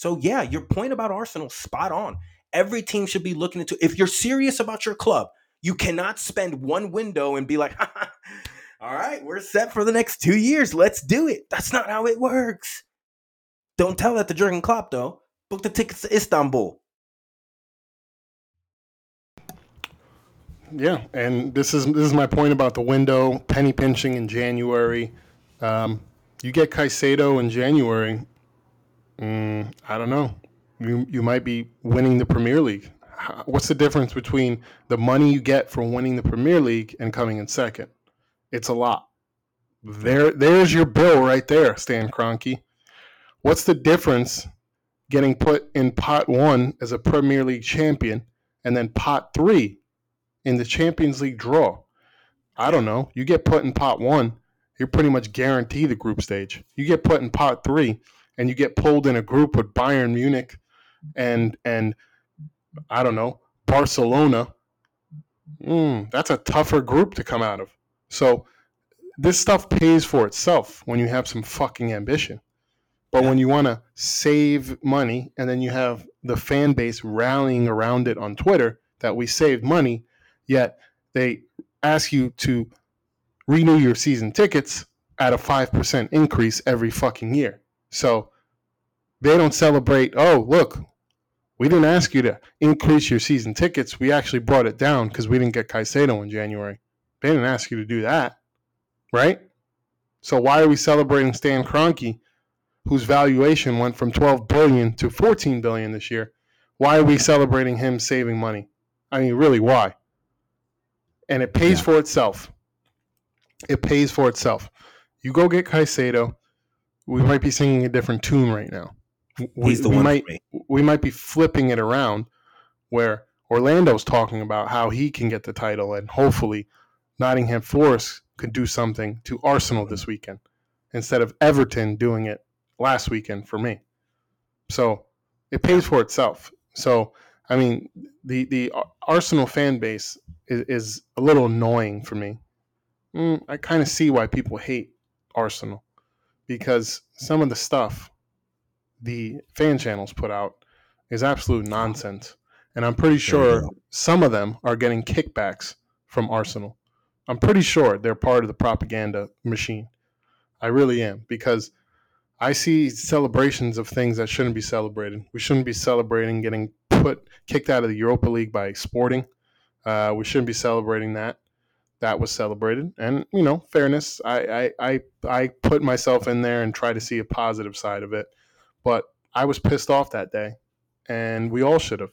So yeah, your point about Arsenal spot on. Every team should be looking into if you're serious about your club, you cannot spend one window and be like, all right, we're set for the next two years. Let's do it. That's not how it works. Don't tell that to Jurgen Klopp though. Book the tickets to Istanbul. Yeah, and this is this is my point about the window penny pinching in January. Um, you get Caicedo in January. Mm, I don't know. You you might be winning the Premier League. What's the difference between the money you get from winning the Premier League and coming in second? It's a lot. There, there's your bill right there, Stan Kroenke. What's the difference getting put in pot one as a Premier League champion and then pot three in the Champions League draw. I don't know. You get put in pot one, you're pretty much guaranteed the group stage. You get put in pot three, and you get pulled in a group with Bayern Munich and and I don't know Barcelona. Mm, that's a tougher group to come out of. So this stuff pays for itself when you have some fucking ambition. But when you want to save money and then you have the fan base rallying around it on Twitter that we saved money, Yet they ask you to renew your season tickets at a 5% increase every fucking year. So they don't celebrate, oh, look, we didn't ask you to increase your season tickets. We actually brought it down because we didn't get Caicedo in January. They didn't ask you to do that, right? So why are we celebrating Stan Kroenke, whose valuation went from 12 billion to 14 billion this year? Why are we celebrating him saving money? I mean, really, why? and it pays yeah. for itself. It pays for itself. You go get Caicedo. We might be singing a different tune right now. We, He's the we might we might be flipping it around where Orlando's talking about how he can get the title and hopefully Nottingham Forest could do something to Arsenal this weekend instead of Everton doing it last weekend for me. So it pays for itself. So I mean, the the Arsenal fan base is, is a little annoying for me. Mm, I kind of see why people hate Arsenal because some of the stuff the fan channels put out is absolute nonsense, and I'm pretty sure some of them are getting kickbacks from Arsenal. I'm pretty sure they're part of the propaganda machine. I really am because I see celebrations of things that shouldn't be celebrated. We shouldn't be celebrating getting put kicked out of the Europa League by Sporting. Uh, we shouldn't be celebrating that. That was celebrated, and you know, fairness. I, I I I put myself in there and try to see a positive side of it, but I was pissed off that day, and we all should have.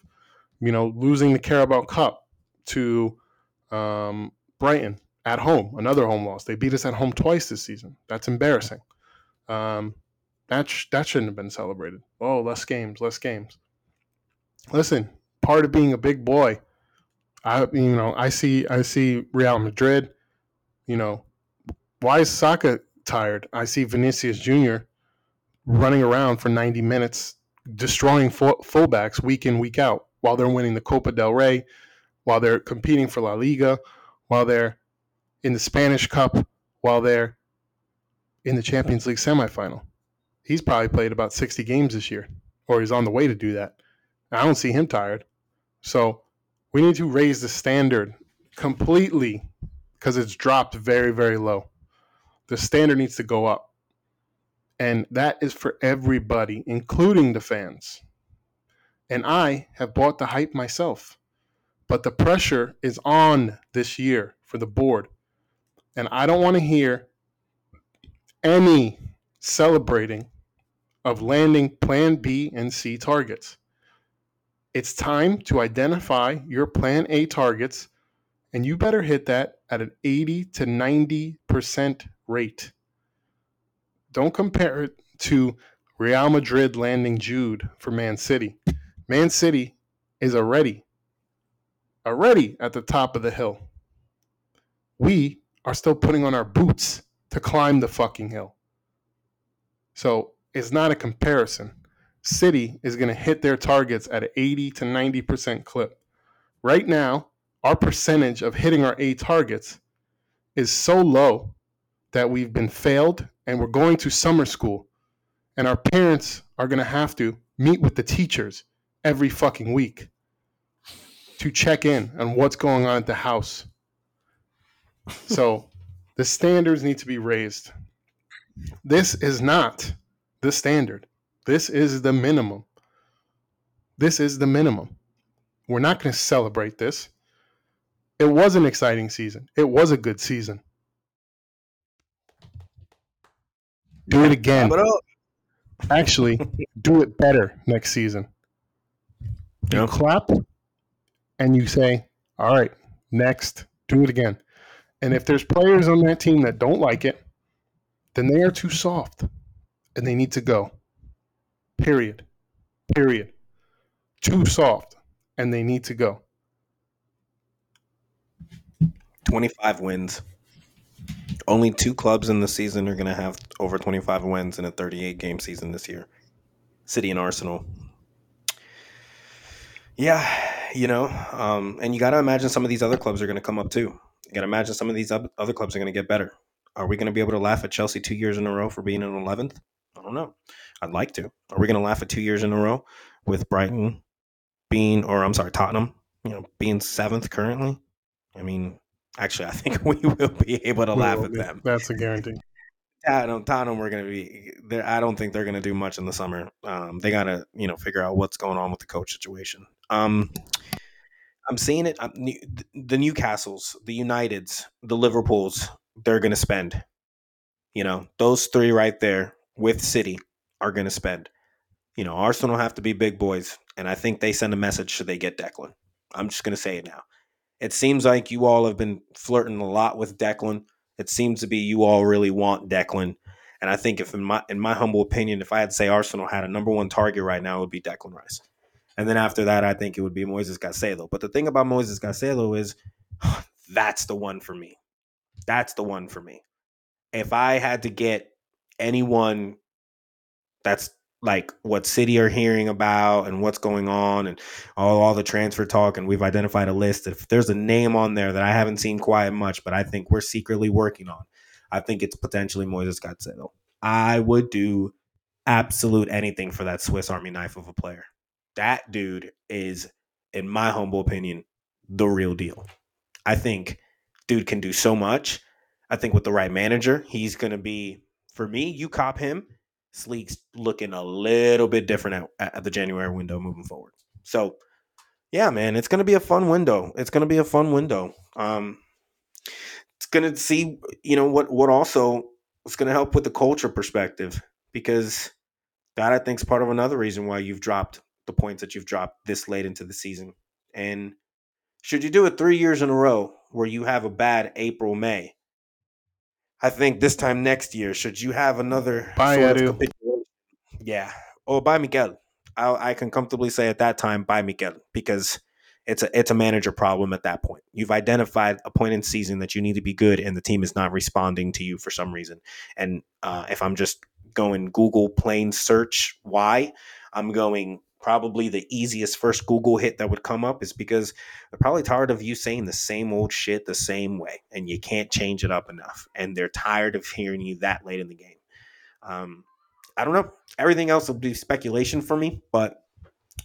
You know, losing the Carabao Cup to um, Brighton at home, another home loss. They beat us at home twice this season. That's embarrassing. Um, that sh- that shouldn't have been celebrated. Oh, less games, less games listen, part of being a big boy, I you know I see I see Real Madrid. You know, why is Saka tired? I see Vinicius Junior running around for 90 minutes, destroying full, fullbacks week in week out while they're winning the Copa del Rey, while they're competing for La Liga, while they're in the Spanish Cup, while they're in the Champions League semifinal. He's probably played about 60 games this year, or he's on the way to do that. I don't see him tired. So we need to raise the standard completely because it's dropped very, very low. The standard needs to go up. And that is for everybody, including the fans. And I have bought the hype myself. But the pressure is on this year for the board. And I don't want to hear any celebrating of landing plan B and C targets. It's time to identify your plan A targets, and you better hit that at an 80 to 90% rate. Don't compare it to Real Madrid landing Jude for Man City. Man City is already already at the top of the hill. We are still putting on our boots to climb the fucking hill. So it's not a comparison. City is going to hit their targets at an 80 to 90% clip. Right now, our percentage of hitting our A targets is so low that we've been failed and we're going to summer school. And our parents are going to have to meet with the teachers every fucking week to check in on what's going on at the house. So the standards need to be raised. This is not the standard. This is the minimum. This is the minimum. We're not going to celebrate this. It was an exciting season. It was a good season. Do it again. Actually, do it better next season. You Yep. clap and you say, all right, next, do it again. And if there's players on that team that don't like it, then they are too soft and they need to go. Period. Period. Too soft and they need to go. 25 wins. Only two clubs in the season are going to have over 25 wins in a 38 game season this year City and Arsenal. Yeah, you know, um, and you got to imagine some of these other clubs are going to come up too. You got to imagine some of these other clubs are going to get better. Are we going to be able to laugh at Chelsea two years in a row for being in 11th? I don't know. I'd like to. Are we going to laugh at two years in a row with Brighton being, or I'm sorry, Tottenham, you know, being seventh currently? I mean, actually, I think we will be able to laugh at them. That's a guarantee. Tottenham, Tottenham, we're going to be there. I don't think they're going to do much in the summer. Um, they got to, you know, figure out what's going on with the coach situation. Um, I'm seeing it. I'm, the Newcastles, the Uniteds, the Liverpools, they're going to spend. You know, those three right there with City are going to spend. You know, Arsenal have to be big boys, and I think they send a message should they get Declan. I'm just going to say it now. It seems like you all have been flirting a lot with Declan. It seems to be you all really want Declan. And I think if in my in my humble opinion, if I had to say Arsenal had a number one target right now, it would be Declan Rice. And then after that, I think it would be Moises Caicedo. But the thing about Moises Caicedo is that's the one for me. That's the one for me. If I had to get anyone that's like what City are hearing about and what's going on and all, all the transfer talk, and we've identified a list. If there's a name on there that I haven't seen quite much, but I think we're secretly working on, I think it's potentially Moises Caicedo. I would do absolute anything for that Swiss Army knife of a player. That dude is, in my humble opinion, the real deal. I think dude can do so much. I think with the right manager, he's going to be, for me, you cop him. League's looking a little bit different at, at the January window moving forward. So, yeah, man, it's going to be a fun window. It's going to be a fun window. Um, it's going to see, you know, what what also is going to help with the culture perspective because that I think is part of another reason why you've dropped the points that you've dropped this late into the season. And should you do it three years in a row where you have a bad April, May, I think this time next year, should you have another Bye, sort of Edu. yeah, oh, bye Mikel. I, I can comfortably say at that time, bye Mikel, because it's a it's a manager problem at that point. You've identified a point in season that you need to be good, and the team is not responding to you for some reason. And uh, if I'm just going Google plain search why, I'm going probably the easiest first Google hit that would come up is because they're probably tired of you saying the same old shit the same way and you can't change it up enough. And they're tired of hearing you that late in the game. Um, I don't know. Everything else will be speculation for me, but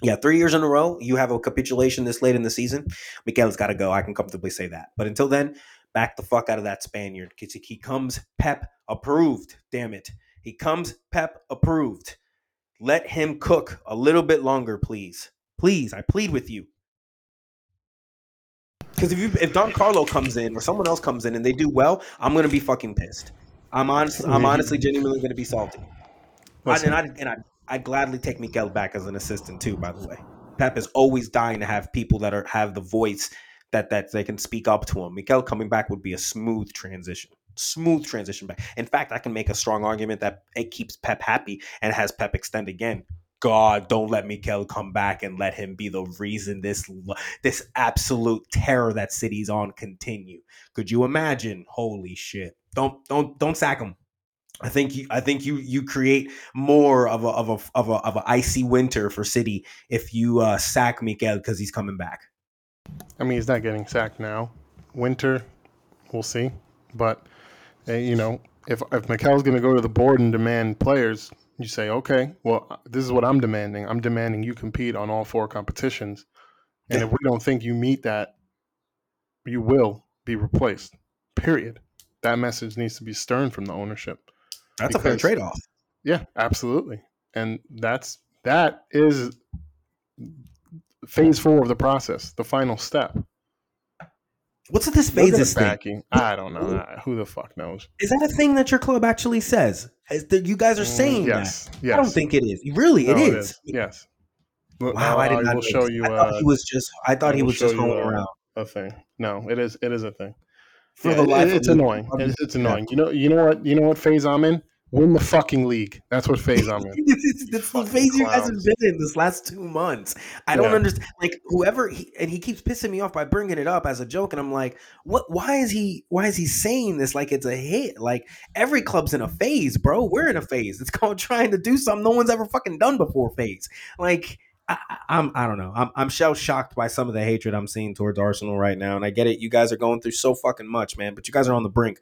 yeah, three years in a row, you have a capitulation this late in the season. Mikel's got to go. I can comfortably say that. But until then, back the fuck out of that Spaniard. because He comes Pep approved. Damn it. He comes Pep approved. Let him cook a little bit longer, please. Please, I plead with you. Because if you if Don Carlo comes in or someone else comes in and they do well, I'm gonna be fucking pissed. I'm honest. I'm mm-hmm. honestly genuinely gonna be salty. I, and I and I I'd gladly take Mikel back as an assistant too. By the way, Pep is always dying to have people that are have the voice that that they can speak up to him. Mikel coming back would be a smooth transition. Smooth transition back. In fact, I can make a strong argument that it keeps Pep happy and has Pep extend again. God, don't let Mikel come back and let him be the reason this this absolute terror that City's on continue. Could you imagine? Holy shit! Don't don't don't sack him. I think you I think you you create more of a of a of a of a icy winter for City if you uh, sack Mikel because he's coming back. I mean, he's not getting sacked now. Winter, we'll see. But uh, you know, if if Mikel's going to go to the board and demand players, you say, okay, well, this is what I'm demanding. I'm demanding you compete on all four competitions, and if we don't think you meet that, you will be replaced. Period. That message needs to be stern from the ownership. That's because, a fair trade off. Yeah, absolutely. And that's that is phase four of the process, the final step. What's this phases thing? I don't know. Who the fuck knows? Is that a thing that your club actually says? you guys are mm, saying yes, that? Yes. I don't think it is. Really, no, it, is. it is. Yes. Wow, I did not. I will show you. I thought uh, he was just. I thought I he was just going around. A thing. No, it is. It is a thing. For yeah, the life it, it's annoying. It's, it's annoying. You know. You know what? You know what phase I'm in? Win the fucking league. That's what phase I'm in. it's the phase you hasn't been in this last two months. I don't yeah. understand. Like whoever, he, and he keeps pissing me off by bringing it up as a joke, and I'm like, what? Why is he? Why is he saying this like it's a hit? Like every club's in a phase, bro. We're in a phase. It's called trying to do something no one's ever fucking done before. Phase. Like I, I'm I don't know. I'm I'm shell shocked by some of the hatred I'm seeing towards Arsenal right now, and I get it. You guys are going through so fucking much, man. But you guys are on the brink.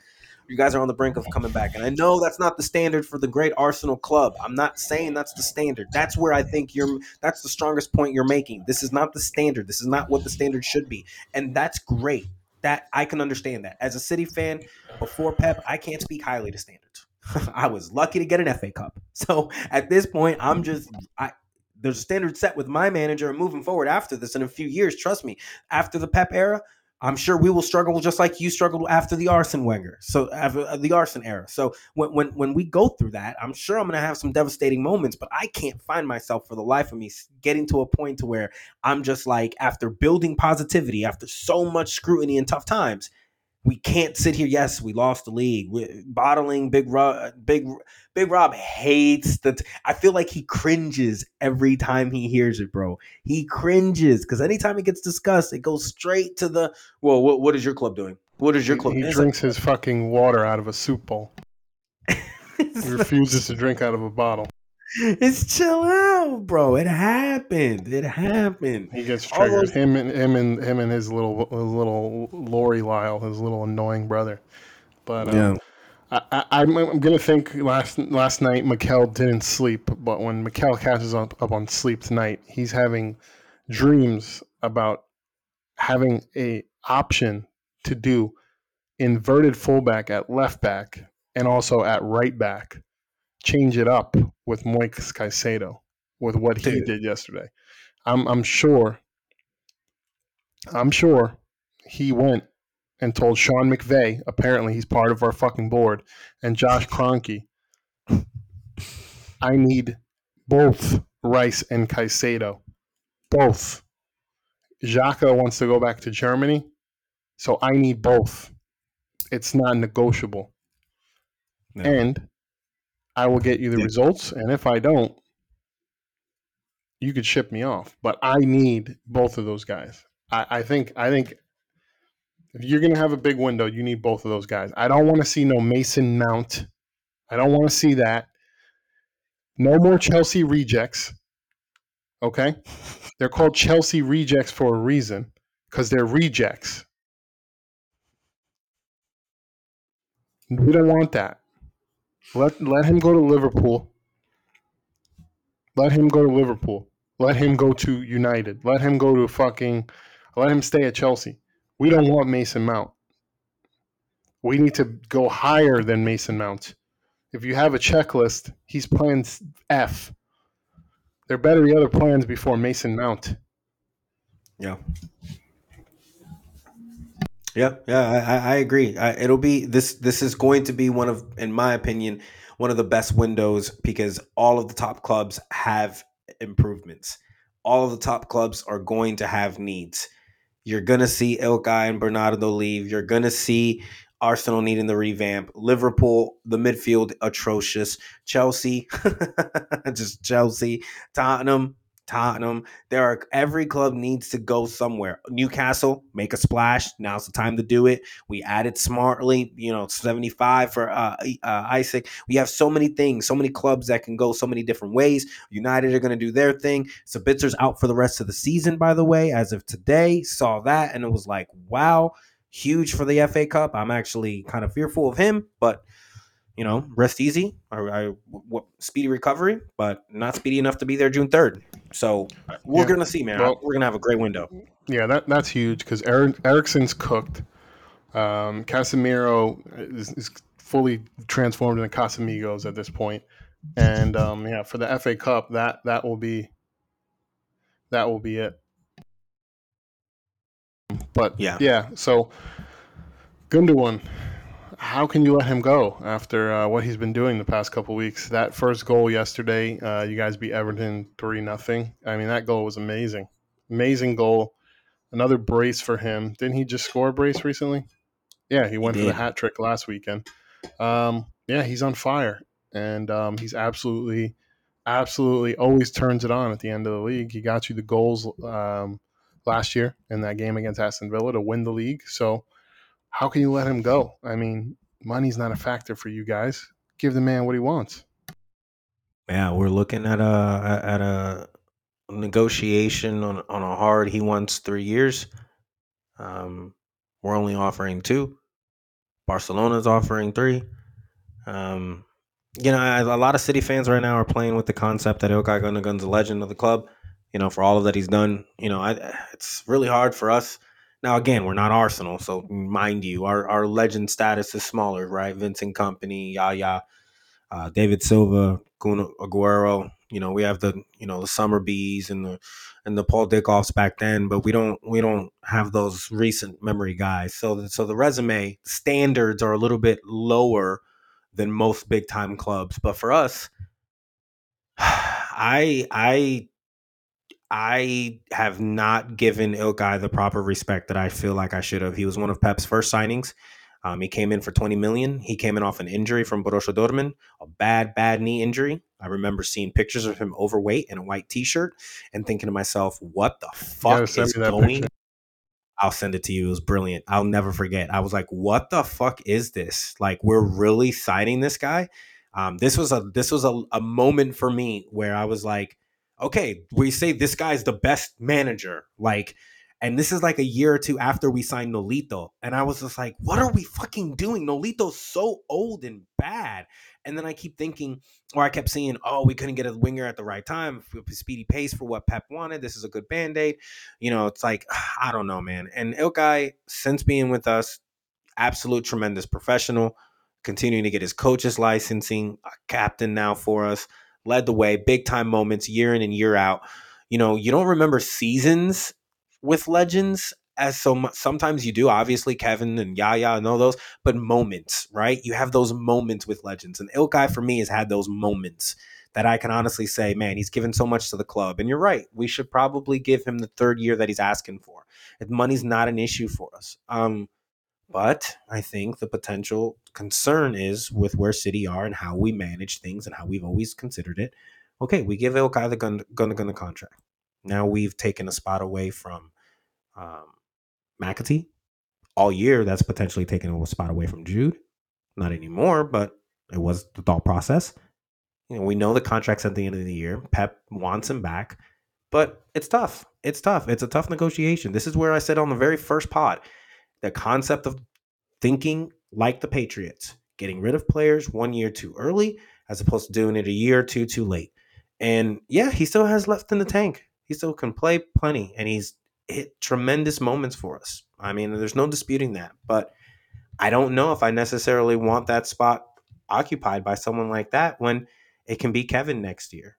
You guys are on the brink of coming back. And I know that's not the standard for the great Arsenal club. I'm not saying that's the standard. That's where I think you're that's the strongest point you're making. This is not the standard. This is not what the standard should be. And that's great. That I can understand that. As a City fan, before Pep, I can't speak highly to standards. I was lucky to get an FA Cup. So at this point, I'm just I there's a standard set with my manager and moving forward after this in a few years. Trust me, after the Pep era, I'm sure we will struggle just like you struggled after the Arsene Wenger, so after uh, the Arsene era. So when when when we go through that, I'm sure I'm going to have some devastating moments, but I can't find myself for the life of me getting to a point to where I'm just like after building positivity, after so much scrutiny and tough times, we can't sit here. Yes, we lost the league. We're bottling Big Rob. Big Big Rob hates that. I feel like he cringes every time he hears it, bro. He cringes because anytime it gets discussed, it goes straight to the. Well, what, what is your club doing? What is your club? He, he drinks his fucking water out of a soup bowl. he refuses to drink out of a bottle. It's chill out, bro. It happened. It happened. He gets triggered. Those... Him and him and him and his little his little Lori Lyle, his little annoying brother. But um, yeah. I, am I'm, I'm gonna think last last night Mikel didn't sleep, but when Mikel catches up, up on sleep tonight, he's having dreams about having a option to do inverted fullback at left back and also at right back change it up with Moises Caicedo with what he Dude. did yesterday. I'm I'm sure I'm sure he went and told Sean McVay, apparently he's part of our fucking board, and Josh Kroenke, I need both Rice and Caicedo. Both. Xhaka wants to go back to Germany, so I need both. It's not negotiable. No. And I will get you the yeah. results, and if I don't, you could ship me off. But I need both of those guys. I, I think I think if you're gonna have a big window, you need both of those guys. I don't want to see no Mason Mount. I don't want to see that. No more Chelsea rejects. Okay, they're called Chelsea rejects for a reason because they're rejects. We don't want that. Let let him go to Liverpool. Let him go to Liverpool. Let him go to United. Let him go to fucking. Let him stay at Chelsea. We don't want Mason Mount. We need to go higher than Mason Mount. If you have a checklist, he's playing F. There better be other plans before Mason Mount. Yeah. Yeah, yeah, I, I agree. I, it'll be this. This is going to be one of, in my opinion, one of the best windows because all of the top clubs have improvements. All of the top clubs are going to have needs. You're gonna see Ilkay and Bernardo leave. You're gonna see Arsenal needing the revamp. Liverpool, the midfield atrocious. Chelsea, just Chelsea. Tottenham, Tottenham. There are every club needs to go somewhere. Newcastle, make a splash. Now's the time to do it. We added smartly, you know, 75 for uh, uh, Isak. We have so many things, so many clubs that can go so many different ways. United are going to do their thing. Sabitzer's out for the rest of the season, by the way, as of today. Saw that and it was like, wow, huge for the FA Cup. I'm actually kind of fearful of him, but you know, rest easy. I, I w- speedy recovery, but not speedy enough to be there June third. So we're yeah. gonna see, man. Well, we're gonna have a great window. Yeah, that that's huge because Eric, Eriksen's cooked. Um, Casemiro is, is, fully transformed into Casamigos at this point, and um, yeah, for the FA Cup, that that will be that will be it. But yeah, yeah. So Gundogan, how can you let him go after uh, what he's been doing the past couple weeks? That first goal yesterday, uh, you guys beat Everton three nothing. I mean, that goal was amazing, amazing goal. Another brace for him. Didn't he just score a brace recently? Yeah, he went he for the hat trick last weekend. Um, yeah, he's on fire, and um, he's absolutely, absolutely always turns it on at the end of the league. He got you the goals um, last year in that game against Aston Villa to win the league. So how can you let him go? I mean, money's not a factor for you guys. Give the man what he wants. Yeah, we're looking at a at a negotiation on on a hard. He wants three years. Um, we're only offering two. Barcelona's offering three. Um, you know, a lot of City fans right now are playing with the concept that Ilkay Gundogan's a legend of the club. You know, for all of that he's done. You know, I, it's really hard for us now, again, we're not Arsenal, so mind you, our, our legend status is smaller, right? Vincent Kompany, Yaya, uh, David Silva, Kun Aguero. You know, we have the you know the Summerbees and the and the Paul Dickovs back then, but we don't we don't have those recent memory guys. So so the resume standards are a little bit lower than most big time clubs. But for us, I I I have not given Ilkay the proper respect that I feel like I should have. He was one of Pep's first signings. Um, he came in for 20 million. He came in off an injury from Borussia Dortmund, a bad, bad knee injury. I remember seeing pictures of him overweight in a white t-shirt and thinking to myself, what the fuck is going picture. I'll send it to you. It was brilliant. I'll never forget. I was like, what the fuck is this? Like, we're really signing this guy? Um, this was a this was a, a moment for me where I was like, okay, we say this guy's the best manager, like, and this is like a year or two after we signed Nolito, and I was just like, what are we fucking doing? Nolito's so old and bad. And then I keep thinking, or I kept seeing, oh, we couldn't get a winger at the right time, speedy pace for what Pep wanted. This is a good band aid. You know, it's like, I don't know, man. And Ilkay, since being with us, absolute tremendous professional, continuing to get his coach's licensing, a captain now for us led the way, big time moments year in and year out. You know, you don't remember seasons with legends as so much. Sometimes you do, obviously, Kevin and Yaya and all those, but moments, right? You have those moments with legends. And Ilkay, for me, has had those moments that I can honestly say, man, he's given so much to the club. And you're right. We should probably give him the third year that he's asking for. If money's not an issue for us. Um, but I think the potential concern is with where City are and how we manage things and how we've always considered it. Okay, we give Ilkay the gun, gun, gun contract. Now we've taken a spot away from um, McAtee. All year, that's potentially taken a spot away from Jude. Not anymore, but it was the thought process. You know, we know the contract's at the end of the year. Pep wants him back. But it's tough. It's tough. It's a tough negotiation. This is where I said on the very first pod the concept of thinking like the Patriots, getting rid of players one year too early as opposed to doing it a year or two too late. And yeah, he still has left in the tank. He still can play plenty and he's hit tremendous moments for us. I mean, there's no disputing that. But I don't know if I necessarily want that spot occupied by someone like that when it can be Kevin next year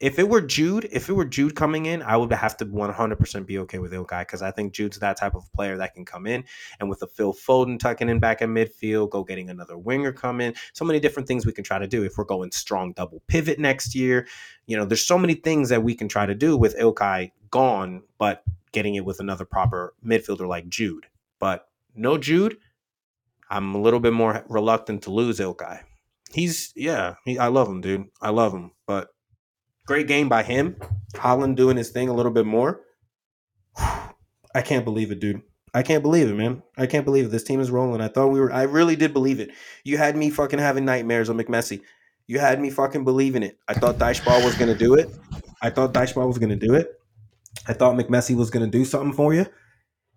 if it were Jude, if it were Jude coming in, I would have to 100% be okay with Ilkay because I think Jude's that type of player that can come in and with a Phil Foden tucking in back at midfield, go getting another winger come in. So many different things we can try to do if we're going strong double pivot next year. You know, there's so many things that we can try to do with Ilkay gone, but getting it with another proper midfielder like Jude. But no Jude, I'm a little bit more reluctant to lose Ilkay. He's yeah, he, I love him, dude. I love him, but Great game by him. Haaland doing his thing a little bit more. I can't believe it, dude. I can't believe it, man. I can't believe it. This team is rolling. I thought we were. I really did believe it. You had me fucking having nightmares on McMessy. You had me fucking believing it. I thought Dycheball was gonna do it. I thought Dycheball was gonna do it. I thought McMessy was gonna do something for you,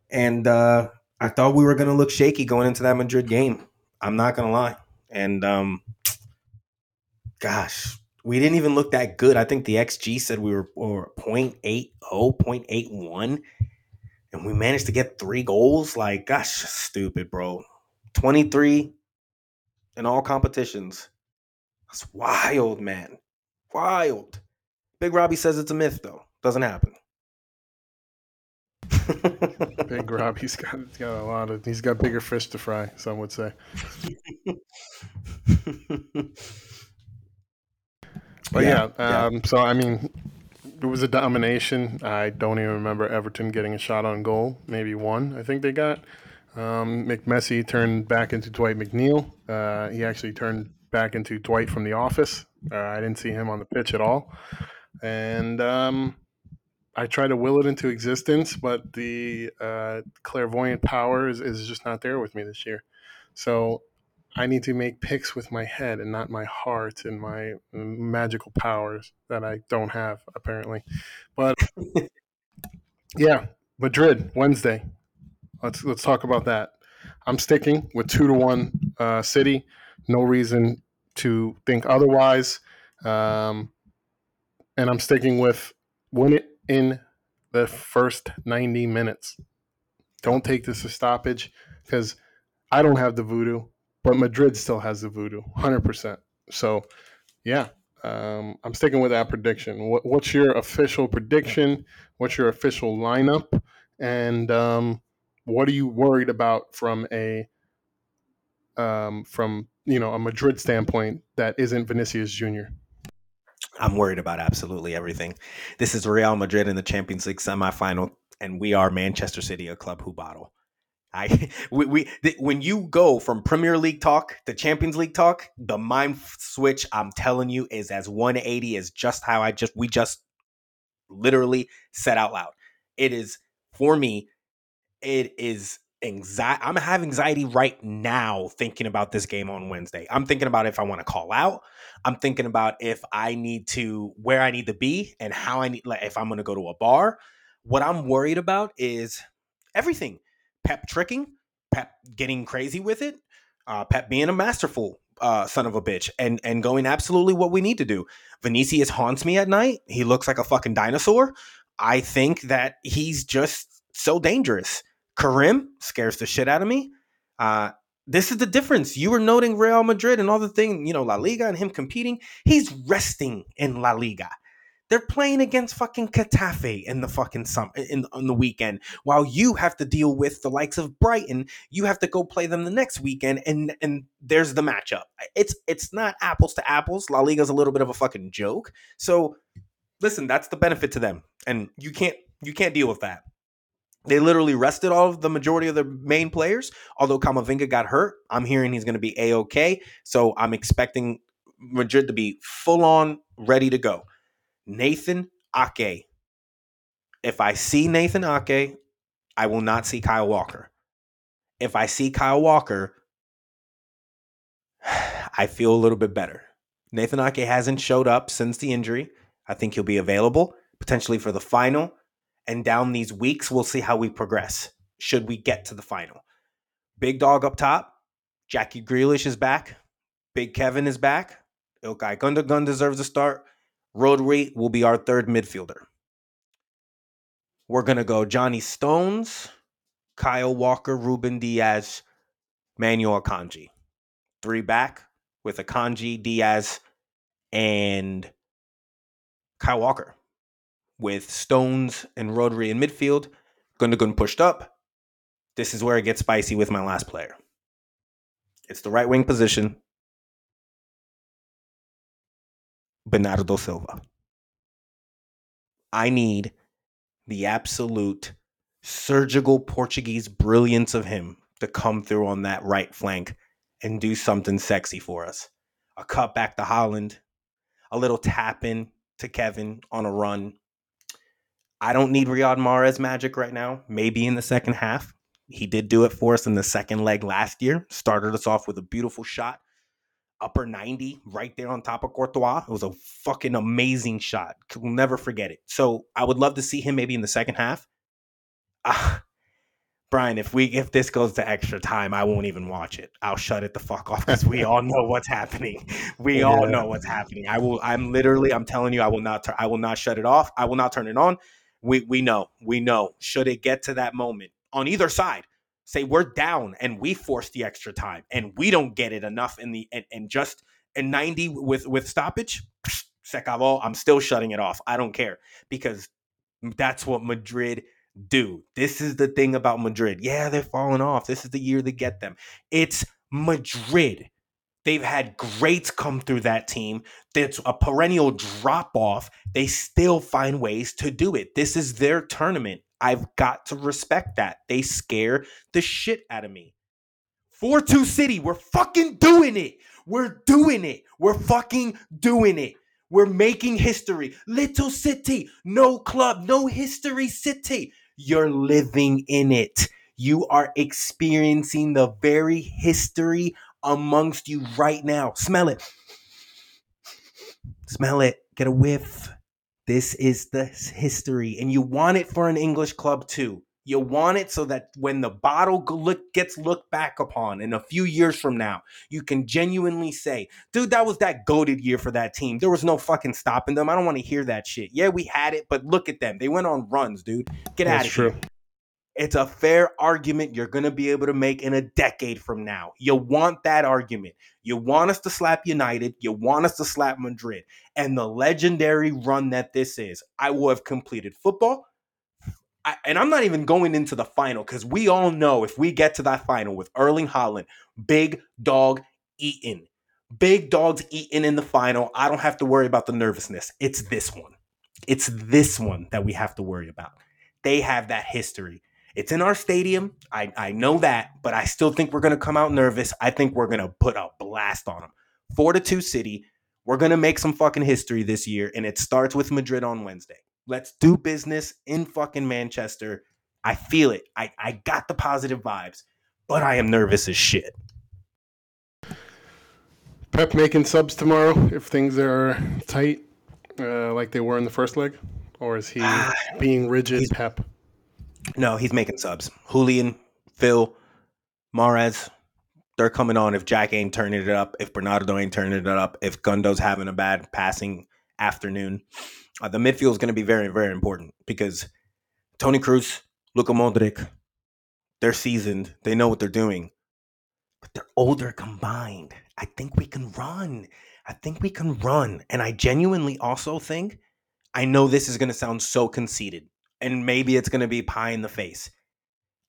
and uh, I thought we were gonna look shaky going into that Madrid game. I'm not gonna lie. And um, gosh, we didn't even look that good. I think the XG said we were, were 0.80, 0.81, and we managed to get three goals. Like, gosh, stupid, bro. 23 in all competitions. That's wild, man. Wild. Big Robbie says it's a myth, though. Doesn't happen. Big Robbie's got, he's got a lot of, he's got bigger fish to fry, some would say. But yeah, yeah, um, yeah, so I mean, it was a domination. I don't even remember Everton getting a shot on goal. Maybe one, I think they got. Um, McMessi turned back into Dwight McNeil. Uh, he actually turned back into Dwight from The Office. Uh, I didn't see him on the pitch at all. And um, I try to will it into existence, but the uh, clairvoyant power is, is just not there with me this year. So I need to make picks with my head and not my heart and my magical powers that I don't have apparently. But yeah, Madrid Wednesday. Let's let's talk about that. I'm sticking with two to one uh, City. No reason to think otherwise. Um, and I'm sticking with win it in the first 90 minutes. Don't take this a stoppage because I don't have the voodoo but Madrid still has the voodoo, hundred percent. So, yeah, um, I'm sticking with that prediction. What, what's your official prediction? What's your official lineup? And um, what are you worried about from a um, from you know a Madrid standpoint that isn't Vinicius Junior? I'm worried about absolutely everything. This is Real Madrid in the Champions League semifinal, and we are Manchester City, a club who bottle. I we, we th- when you go from Premier League talk to Champions League talk, the mind switch I'm telling you is as 180 as just how I just we just literally said out loud. It is for me. It is anxiety. I'm having anxiety right now thinking about this game on Wednesday. I'm thinking about if I want to call out. I'm thinking about if I need to where I need to be and how I need like if I'm going to go to a bar. What I'm worried about is everything Pep tricking, Pep getting crazy with it, uh, Pep being a masterful uh, son of a bitch and and going absolutely what we need to do. Vinicius haunts me at night. He looks like a fucking dinosaur. I think that he's just so dangerous. Karim scares the shit out of me. Uh, this is the difference. You were noting Real Madrid and all the thing, you know, La Liga and him competing. He's resting in La Liga. They're playing against fucking Getafe in the fucking summer in on the weekend, while you have to deal with the likes of Brighton. You have to go play them the next weekend, and and there's the matchup. It's it's not apples to apples. La Liga's a little bit of a fucking joke. So listen, that's the benefit to them, and you can't you can't deal with that. They literally rested all of the majority of their main players. Although Camavinga got hurt, I'm hearing he's going to be a okay. So I'm expecting Madrid to be full on ready to go. Nathan Ake. If I see Nathan Ake, I will not see Kyle Walker. If I see Kyle Walker, I feel a little bit better. Nathan Ake hasn't showed up since the injury. I think he'll be available, potentially for the final. And down these weeks, we'll see how we progress. Should we get to the final? Big dog up top. Jackie Grealish is back. Big Kevin is back. Ilkay Gundogan deserves a start. Rodri will be our third midfielder. We're going to go Johnny Stones, Kyle Walker, Ruben Dias, Manuel Akanji. Three back with a Akanji, Diaz, and Kyle Walker. With Stones and Rodri in midfield, Gundogan pushed up. This is where it gets spicy with my last player. It's the right wing position. Bernardo Silva. I need the absolute surgical Portuguese brilliance of him to come through on that right flank and do something sexy for us. A cut back to Haaland, a little tap in to Kevin on a run. I don't need Riyad Mahrez magic right now. Maybe in the second half. He did do it for us in the second leg last year. Started us off with a beautiful shot upper 90 right there on top of Courtois. It was a fucking amazing shot. We'll never forget it. So I would love to see him maybe in the second half. Uh, Brian, if we if this goes to extra time, I won't even watch it. I'll shut it the fuck off because we all know what's happening. We yeah. all know what's happening. I will. I'm literally. I'm telling you. I will not. I will not shut it off. I will not turn it on. We we know. We know. Should it get to that moment on either side, say we're down and we force the extra time and we don't get it enough in the and, and just in 90 with with stoppage se acabó, i'm still shutting it off i don't care because that's what madrid do this is the thing about madrid yeah they're falling off this is the year to get them it's madrid They've had greats come through that team. It's a perennial drop off. They still find ways to do it. This is their tournament. I've got to respect that. They scare the shit out of me. 4 2 City, we're fucking doing it. We're doing it. We're fucking doing it. We're making history. Little city, no club, no history city. You're living in it. You are experiencing the very history amongst you right now. Smell it. Smell it. Get a whiff. This is the history, and you want it for an English club too. You want it so that when the bottle look, gets looked back upon in a few years from now, you can genuinely say, dude, that was that goaded year for that team. There was no fucking stopping them. I don't want to hear that shit. Yeah, we had it, but look at them. They went on runs, dude. Get That's out of true. here. It's a fair argument you're going to be able to make in a decade from now. You want that argument. You want us to slap United. You want us to slap Madrid. And the legendary run that this is, I will have completed football. I, and I'm not even going into the final because we all know if we get to that final with Erling Haaland, big dog eating, big dogs eating in the final, I don't have to worry about the nervousness. It's this one. It's this one that we have to worry about. They have that history. It's in our stadium. I, I know that, but I still think we're going to come out nervous. I think we're going to put a blast on them. Four to two City. We're going to make some fucking history this year, and it starts with Madrid on Wednesday. Let's do business in fucking Manchester. I feel it. I, I got the positive vibes, but I am nervous as shit. Pep making subs tomorrow if things are tight, uh, like they were in the first leg, or is he uh, being rigid, Pep? No, he's making subs. Julian, Phil, Mahrez, they're coming on if Jack ain't turning it up, if Bernardo ain't turning it up, if Gundo's having a bad passing afternoon. Uh, the midfield is going to be very, very important because Toni Kroos, Luka Modric, they're seasoned. They know what they're doing, but they're older combined. I think we can run. I think we can run. And I genuinely also think, I know this is going to sound so conceited, and maybe it's going to be pie in the face.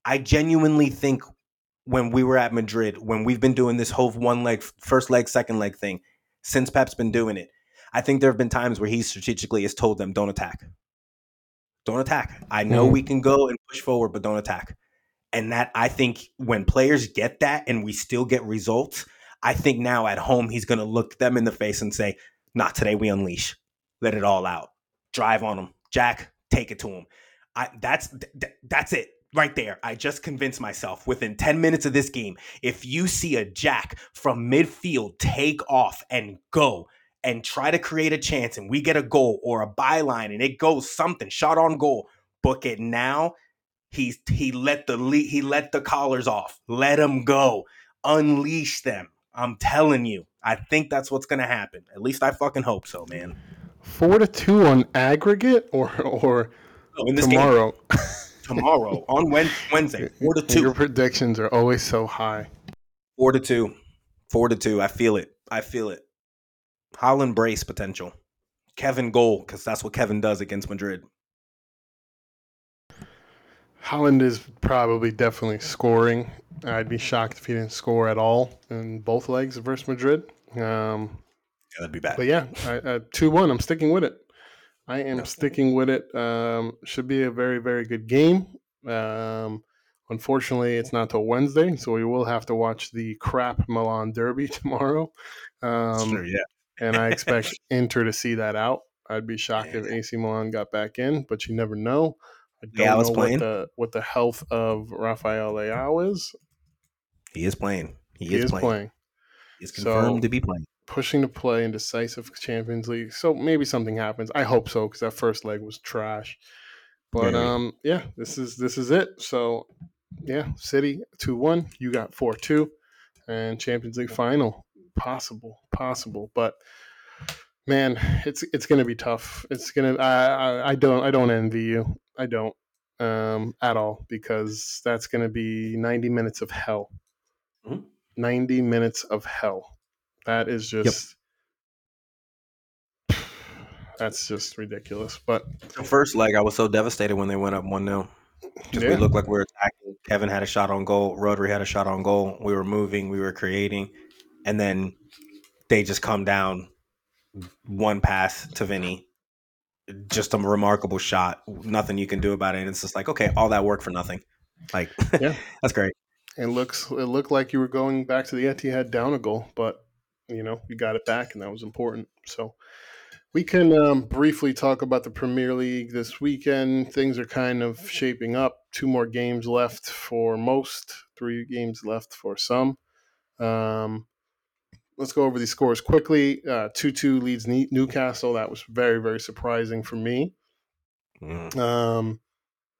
I genuinely think when we were at Madrid, when we've been doing this whole one leg, first leg, second leg thing, since Pep's been doing it, I think there have been times where he strategically has told them, don't attack. Don't attack. I know mm. we can go and push forward, but don't attack. And that I think when players get that and we still get results, I think now at home he's going to look them in the face and say, not today, we unleash. Let it all out. Drive on them. Jack, take it to him. I, that's th- that's it right there. I just convinced myself within 10 minutes of this game, if you see a Jack from midfield take off and go, and try to create a chance and we get a goal or a byline and it goes something shot on goal, book it now. He's he let the he let the collars off. Let them go. Unleash them. I'm telling you. I think that's what's gonna happen. At least I fucking hope so, man. Four to two on aggregate or or in this tomorrow. game tomorrow on Wednesday. Four to two. Your predictions are always so high. Four to two. Four to two. I feel it. I feel it. Haaland brace potential. Kevin goal because that's what Kevin does against Madrid. Haaland is probably definitely scoring. I'd be shocked if he didn't score at all in both legs versus Madrid. Um, that'd be bad. but yeah, I, I, two one. I'm sticking with it. I am Yeah. sticking with it. Um, should be a very very good game. Um, unfortunately, it's not till Wednesday, so we will have to watch the crap Milan Derby tomorrow. Um, sure, yeah. and I expect Inter to see that out. I'd be shocked if AC Milan got back in, but you never know. I don't Leao's know playing? what the what the health of Rafael Leao is. He is playing. He, He, is, is playing. playing. He's So- confirmed to be playing. Pushing to play in decisive Champions League. So maybe something happens. I hope so because that first leg was trash. But Very. um, yeah, this is this is it. So yeah, City two one. You got four two, and Champions League final possible, possible. But man, it's it's gonna be tough. It's gonna. I I, I don't I don't envy you. I don't um at all because that's gonna be ninety minutes of hell. Mhm. Ninety minutes of hell. That is just. That's just ridiculous. But The first leg, I was so devastated when they went up 1 0. Just we looked like we were attacking. Kevin had a shot on goal. Rodri had a shot on goal. We were moving. We were creating. And then they just come down one pass to Vinny. Just a remarkable shot. Nothing you can do about it. And it's just like, okay, all that work for nothing. Like, Yeah. that's great. it looks it looked like you were going back to the Etihad down a goal, but you know we got it back, and that was important. So we can um, briefly talk about the Premier League this weekend. Things are kind of shaping up. Two more games left for most. Three games left for some. Um, let's go over these scores quickly. Uh, Two two Leeds Newcastle. That was very very surprising for me. Mm. Um,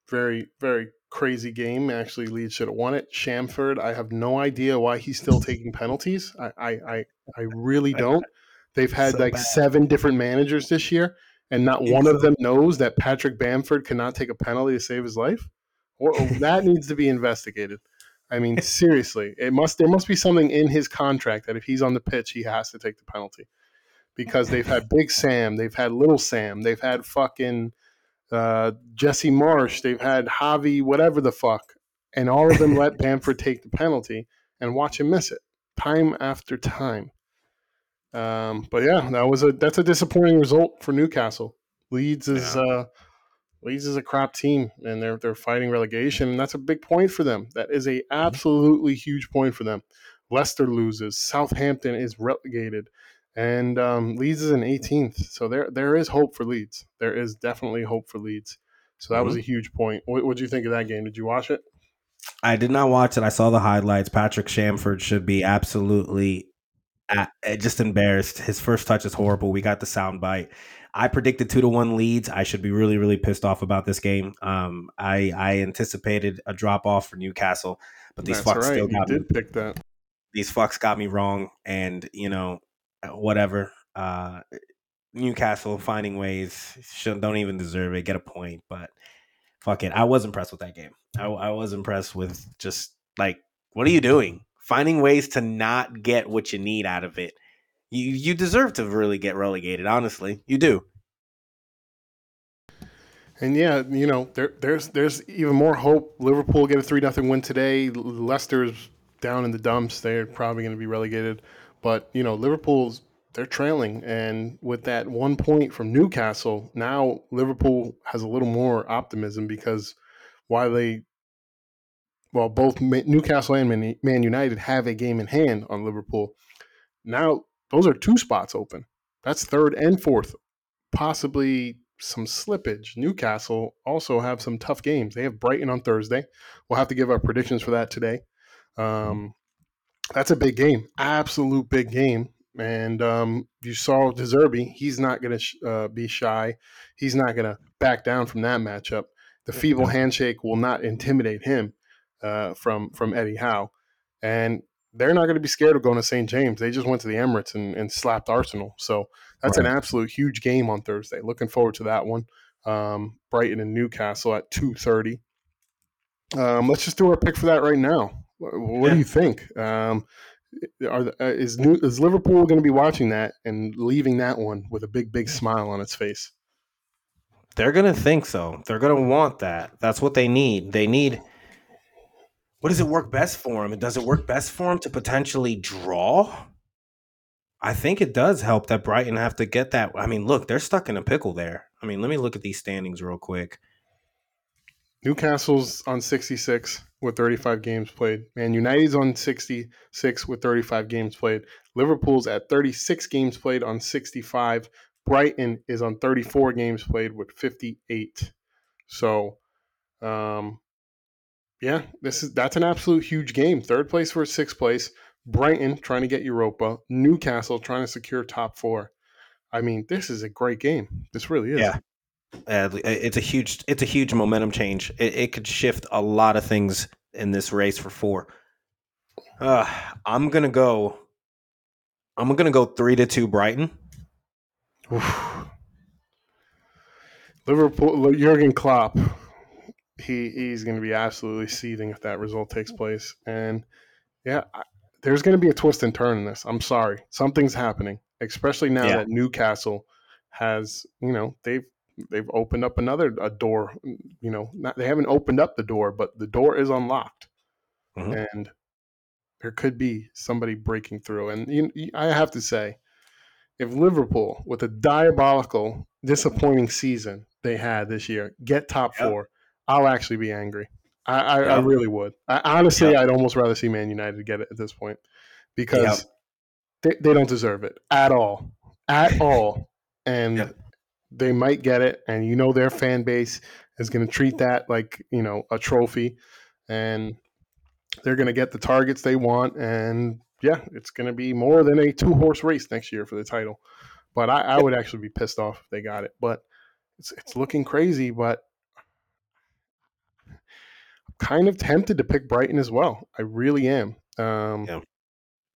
very, very crazy game. Actually, Leeds should have won it. Shamford, I have no idea why he's still taking penalties. I, I, I, I really don't. They've had So like bad. seven different managers this year, and not one of them knows that Patrick Bamford cannot take a penalty to save his life. Or, that needs to be investigated. I mean, seriously, it must. There must be something in his contract that if he's on the pitch, he has to take the penalty. Because they've had Big Sam, they've had Little Sam, they've had fucking uh, Jesse Marsch, they've had Javi, whatever the fuck, and all of them let Bamford take the penalty and watch him miss it time after time. Um, but yeah, that was a that's a disappointing result for Newcastle. Leeds is uh, Leeds is a crap team, and they're they're fighting relegation, and that's a big point for them. That is a absolutely huge point for them. Leicester loses, Southampton is relegated, and um, Leeds is in 18th. So there there is hope for Leeds. There is definitely hope for Leeds. So that was a huge point. What did you think of that game? Did you watch it? I did not watch it. I saw the highlights. Patrick Shamford should be absolutely uh, just embarrassed. His first touch is horrible. We got the sound bite. I predicted two to one Leeds. I should be really, really pissed off about this game. Um, I I anticipated a drop off for Newcastle, but these That's fucks right. still You got me. did pick that. These fucks got me wrong, and you know, whatever. Uh, Newcastle finding ways don't even deserve it. Get a point, but fuck it. I was impressed with that game. I, I was impressed with just like what are you doing? Finding ways to not get what you need out of it. You you deserve to really get relegated. Honestly, you do. And yeah, you know, there, there's there's even more hope. Liverpool get a three nothing win today. Leicester's down in the dumps. They're probably going to be relegated. But you know, Liverpool's they're trailing, and with that one point from Newcastle, now Liverpool has a little more optimism because while they, well, both Newcastle and Man United have a game in hand on Liverpool. Now those are two spots open. That's third and fourth, possibly some slippage. Newcastle also have some tough games. They have Brighton on Thursday. We'll have to give our predictions for that today. Um, that's a big game, absolute big game. And um, you saw De Zerbi; he's not going to sh- uh, be shy. He's not going to back down from that matchup. The feeble handshake will not intimidate him uh, from from Eddie Howe, and they're not going to be scared of going to St. James. They just went to the Emirates and, and slapped Arsenal. So that's right. an absolute huge game on Thursday. Looking forward to that one. Um, Brighton and Newcastle at two thirty. Um, let's just do our pick for that right now. What yeah. do you think? Um, are uh, is New, is Liverpool going to be watching that and leaving that one with a big big smile on its face? They're going to think so. They're going to want that. That's what they need. They need what does it work best for him? Does it work best for them to potentially draw? I think it does help that Brighton have to get that. I mean, look, they're stuck in a pickle there. I mean, let me look at these standings real quick. Newcastle's on 66 with 35 games played. Man United's on 66 with 35 games played. Liverpool's at 36 games played on 65. Brighton is on 34 games played with 58. So, um, yeah, this is that's an absolute huge game. Third place for sixth place. Brighton trying to get Europa. Newcastle trying to secure top four. I mean, this is a great game. This really is. Yeah. Uh, it's a huge it's a huge momentum change. It, it, could shift a lot of things in this race for four. Uh, I'm gonna go. I'm gonna go three to two Brighton. Oof. Liverpool, Jurgen Klopp he he's going to be absolutely seething if that result takes place. And yeah, I, there's going to be a twist and turn in this. I'm sorry, something's happening, especially now yeah. that Newcastle has you know they've they've opened up another a door. You know, not, they haven't opened up the door, but the door is unlocked, mm-hmm. and there could be somebody breaking through. And you, I have to say, if Liverpool, with a diabolical, disappointing season they had this year, get top yep. four, I'll actually be angry. I, I, I really would. I, honestly, I'd almost rather see Man United get it at this point because they, they don't deserve it at all, at all, and they might get it. And you know their fan base is going to treat that like you know a trophy, and they're going to get the targets they want. And yeah, it's going to be more than a two horse race next year for the title. But I, I would actually be pissed off if they got it. But it's it's looking crazy. But kind of tempted to pick Brighton as well. I really am. Um, yeah.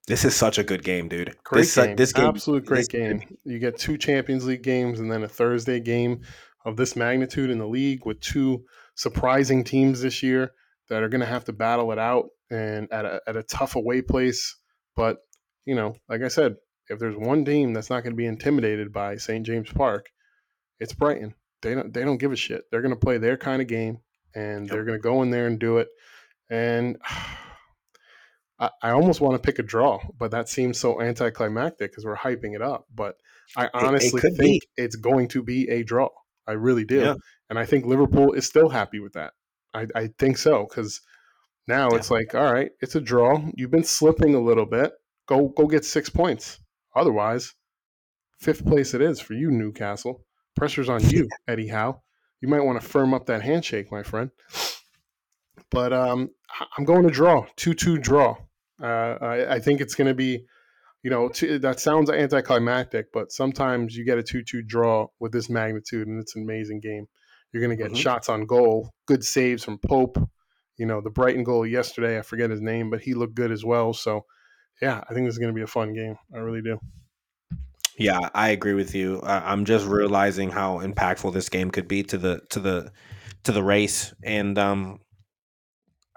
This is such a good game, dude. Great this, game. Uh, this game, absolute great game. game. You get two Champions League games and then a Thursday game of this magnitude in the league with two surprising teams this year that are going to have to battle it out and at a, at a tough away place. But you know, like I said, if there's one team that's not going to be intimidated by St. James Park, it's Brighton. They don't they don't give a shit. They're going to play their kind of game and yep. they're going to go in there and do it. And I, I almost want to pick a draw, but that seems so anticlimactic because we're hyping it up. But I honestly it, it think be. it's going to be a draw. I really do. Yeah. And I think Liverpool is still happy with that. I, I think so because now yeah. it's like, all right, it's a draw. You've been slipping a little bit. Go go get six points. Otherwise, fifth place it is for you, Newcastle. Pressure's on you, Eddie Howe you might want to firm up that handshake, my friend. But um, I'm going to draw two two draw. Uh, I, I, think it's going to be, you know, t- that sounds anticlimactic, but sometimes you get a two two draw with this magnitude, and it's an amazing game. You're going to get mm-hmm. shots on goal, good saves from Pope. You know, the Brighton goal yesterday, I forget his name, but he looked good as well. So, yeah, I think this is going to be a fun game. I really do. Yeah, I agree with you. I'm just realizing how impactful this game could be to the to the to the race, and um,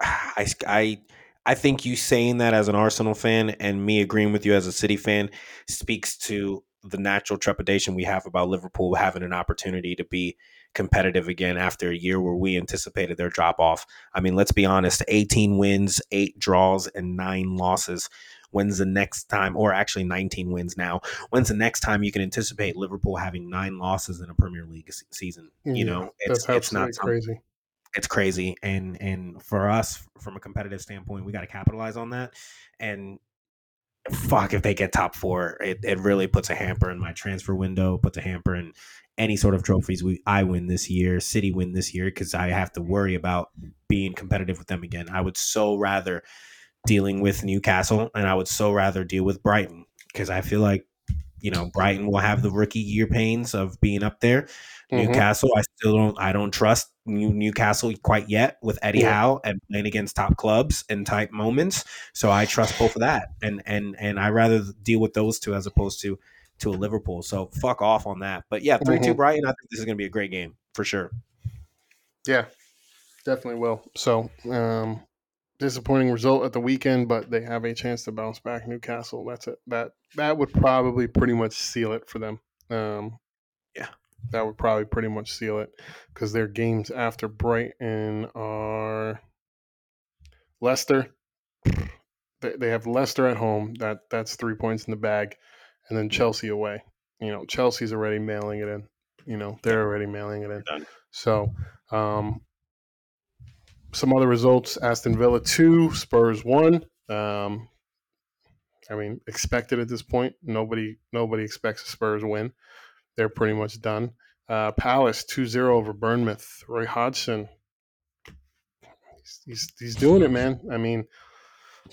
I I I think you saying that as an Arsenal fan and me agreeing with you as a City fan speaks to the natural trepidation we have about Liverpool having an opportunity to be competitive again after a year where we anticipated their drop off. I mean, let's be honest 18 wins, eight draws, and nine losses. When's the next time, or actually 19 wins now? When's the next time you can anticipate Liverpool having nine losses in a Premier League season? You yeah, know, it's, it's not crazy. It's crazy, and and for us, from a competitive standpoint, we got to capitalize on that. And fuck, if they get top four, it, it really puts a hamper in my transfer window, puts a hamper in any sort of trophies we I win this year, City win this year, because I have to worry about being competitive with them again. I would so rather dealing with Newcastle, and I would so rather deal with Brighton because I feel like you know Brighton will have the rookie year pains of being up there. Mhm. Newcastle, I still don't I don't trust New, Newcastle quite yet with Eddie Yeah. Howe and playing against top clubs in tight moments. So I trust both of that, and and and I rather deal with those two as opposed to to a Liverpool. So fuck off on that. But yeah, 3 2 Mhm. Brighton. I think this is going to be a great game for sure. Yeah, definitely will. So, um, disappointing result at the weekend, but they have a chance to bounce back. Newcastle. That's it. That that would probably pretty much seal it for them. Um, Yeah. that would probably pretty much seal it because their games after Brighton are Leicester. They, they have Leicester at home. That that's three points in the bag, and then Chelsea away. You know, Chelsea's already mailing it in. You know, they're already mailing it in. So, um, some other results: Aston Villa two, Spurs one. Um, I mean, expected at this point. Nobody nobody expects a Spurs win. They're pretty much done. Uh, Palace 2-0 over Bournemouth. Roy Hodgson. He's, he's he's doing it, man. I mean,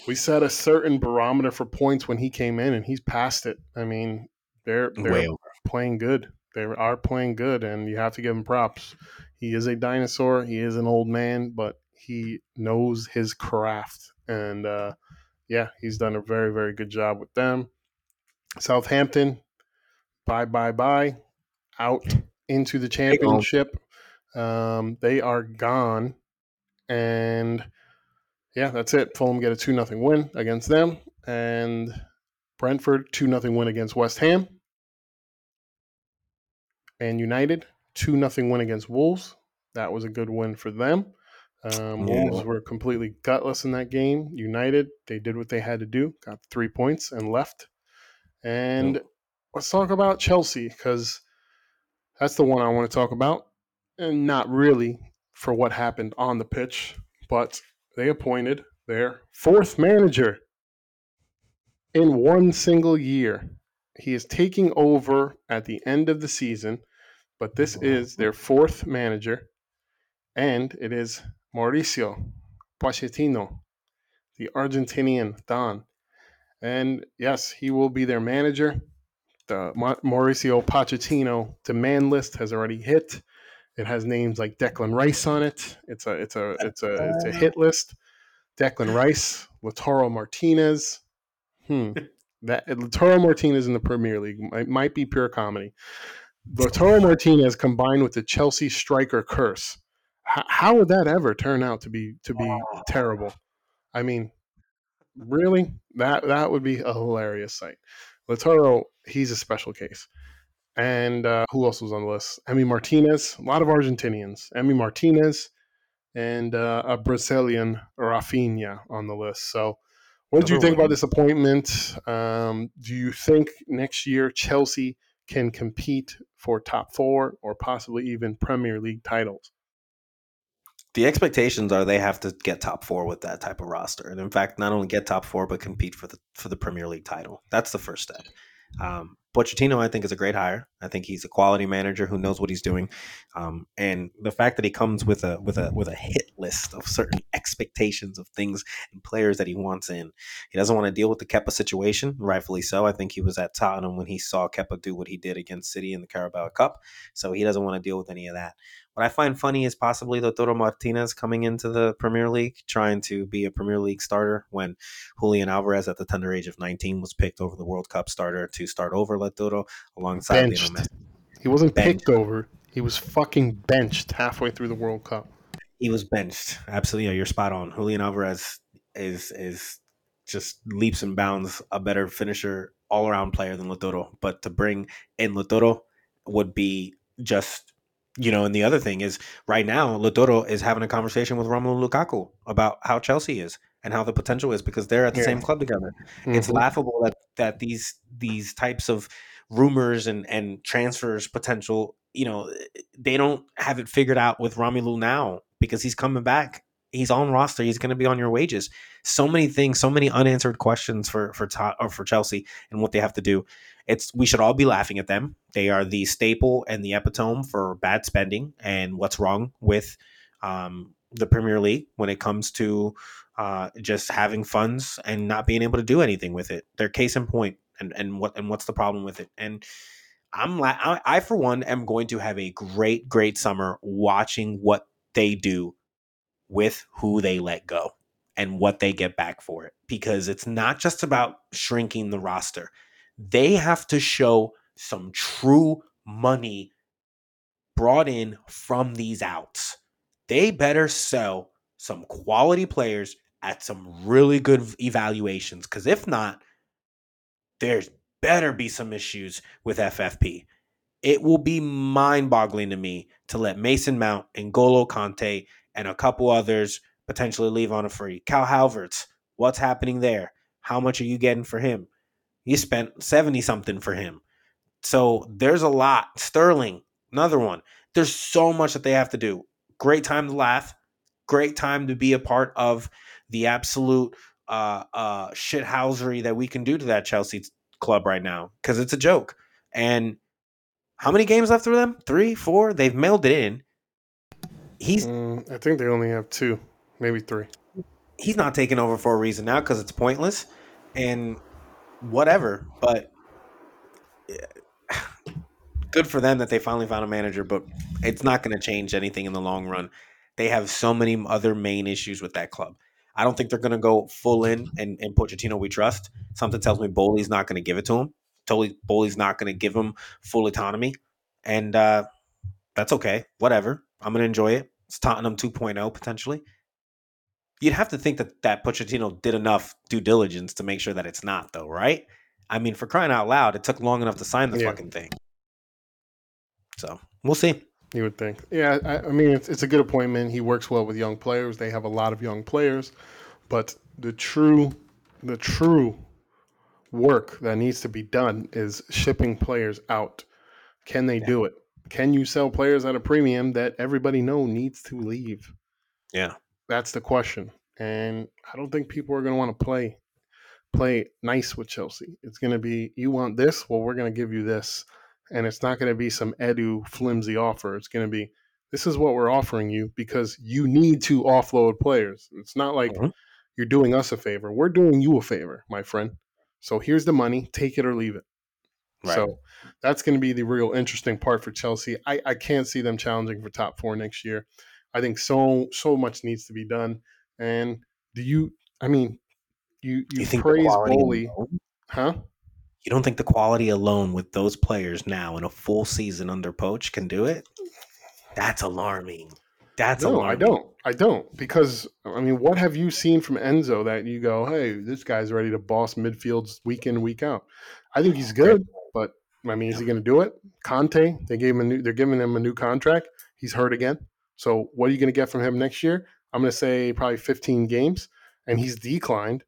we set a certain barometer for points when he came in, and he's passed it. I mean, they're they're playing good. They are playing good, and you have to give him props. He is a dinosaur. He is an old man, but he knows his craft, and uh, yeah, he's done a very very good job with them. Southampton, bye bye bye, out into the championship. Um, they are gone, and yeah, that's it. Fulham get a two nothing win against them, and Brentford two nothing win against West Ham. And United two nothing win against Wolves. That was a good win for them. Um, Yeah. Wolves were completely gutless in that game. United they did what they had to do, got three points and left. And Yep. let's talk about Chelsea because that's the one I want to talk about, and not really for what happened on the pitch, but they appointed their fourth manager in one single year. He is taking over at the end of the season, but this is their fourth manager, and it is Mauricio Pochettino, the Argentinian Don. And yes, he will be their manager. The Ma- Mauricio Pochettino demand list has already hit. It has names like Declan Rice on it. It's a it's a it's a it's a hit list. Declan Rice, Lautaro Martinez. Hmm. That Lautaro Martinez in the Premier League might, might be pure comedy. Lautaro Martinez combined with the Chelsea striker curse. H- how would that ever turn out to be to be terrible? I mean, really, that that would be a hilarious sight. Lautaro, he's a special case. And uh, who else was on the list? Emi Martinez, a lot of Argentinians. Emi Martinez and uh, a Brazilian Rafinha on the list. So, what do you think about this appointment? Um, do you think next year Chelsea can compete for top four or possibly even Premier League titles? The expectations are they have to get top four with that type of roster, and in fact, not only get top four but compete for the for the Premier League title. That's the first step. Um, Pochettino, I think, is a great hire. I think he's a quality manager who knows what he's doing, um, and the fact that he comes with a with a with a hit list of certain expectations of things and players that he wants in. He doesn't want to deal with the Kepa situation, rightfully so. I think he was at Tottenham when he saw Kepa do what he did against City in the Carabao Cup, so he doesn't want to deal with any of that. What I find funny is possibly Lautaro Martinez coming into the Premier League, trying to be a Premier League starter when Julian Alvarez, at the tender age of 19, was picked over the World Cup starter to start over Lautaro alongside Lionel Messi. He wasn't Benched. picked over. He was fucking benched halfway through the World Cup. He was benched. Absolutely, yeah, you're spot on. Julian Alvarez is is just leaps and bounds a better finisher, all around player than Lautaro. But to bring in Lautaro would be just you know. And the other thing is, right now, Lautaro is having a conversation with Romelu Lukaku about how Chelsea is and how the potential is because they're at the Yeah. same club together. It's Mhm. laughable that that these these types of rumors and and transfers potential, you know, they don't have it figured out with Romelu now because he's coming back. He's on roster. He's going to be on your wages. So many things, so many unanswered questions for for Ta- or for Chelsea and what they have to do. It's we should all be laughing at them. They are the staple and the epitome for bad spending and what's wrong with um, the Premier League when it comes to uh, just having funds and not being able to do anything with it. Their case in point, and and what and what's the problem with it? And I'm la- I, I for one am going to have a great great summer watching what they do with who they let go and what they get back for it because it's not just about shrinking the roster. They have to show some true money brought in from these outs. They better sell some quality players at some really good evaluations because if not, there's better be some issues with FFP. It will be mind boggling to me to let Mason Mount and Golo Kanté and a couple others potentially leave on a free. Kai Havertz, what's happening there? How much are you getting for him? You spent 70 something for him. So there's a lot. Sterling, another one. There's so much that they have to do. Great time to laugh. Great time to be a part of the absolute uh, uh, shithousery that we can do to that Chelsea club right now because it's a joke. And how many games left for them? Three, four? They've mailed it in. He's. Mm, I think they only have two, maybe three. He's not taking over for a reason now because it's pointless and whatever. But good for them that they finally found a manager, but it's not going to change anything in the long run. They have so many other main issues with that club. I don't think they're going to go full in and, and Pochettino we trust. Something tells me Boehly's not going to give it to him. Totally, Boehly's not going to give him full autonomy, and uh, that's okay. Whatever. I'm going to enjoy it. It's Tottenham 2.0 potentially. You'd have to think that that Pochettino did enough due diligence to make sure that it's not, though, right? I mean, for crying out loud, it took long enough to sign the yeah. fucking thing. So we'll see. You would think. Yeah, I, I mean, it's, it's a good appointment. He works well with young players. They have a lot of young players, but the true, the true work that needs to be done is shipping players out. Can they yeah. do it? Can you sell players at a premium that everybody know needs to leave? Yeah, that's the question. And I don't think people are going to want to play play nice with Chelsea. It's going to be you want this, well, we're going to give you this and it's not going to be some edu flimsy offer. It's going to be this is what we're offering you because you need to offload players. It's not like mm-hmm. you're doing us a favor. We're doing you a favor, my friend. So here's the money, take it or leave it. Right. So that's going to be the real interesting part for Chelsea. I, I can't see them challenging for top four next year. I think so so much needs to be done. And do you? I mean, you you, you praise Boehly, huh? You don't think the quality alone with those players now in a full season under Poch can do it? That's alarming. That's no, alarming. I don't. I don't because I mean, what have you seen from Enzo that you go, "Hey, this guy's ready to boss midfields week in week out"? I think he's good, but I mean, is he going to do it? Kanté, they gave him a new. They're giving him a new contract. He's hurt again. So what are you going to get from him next year? I'm going to say probably 15 games, and he's declined.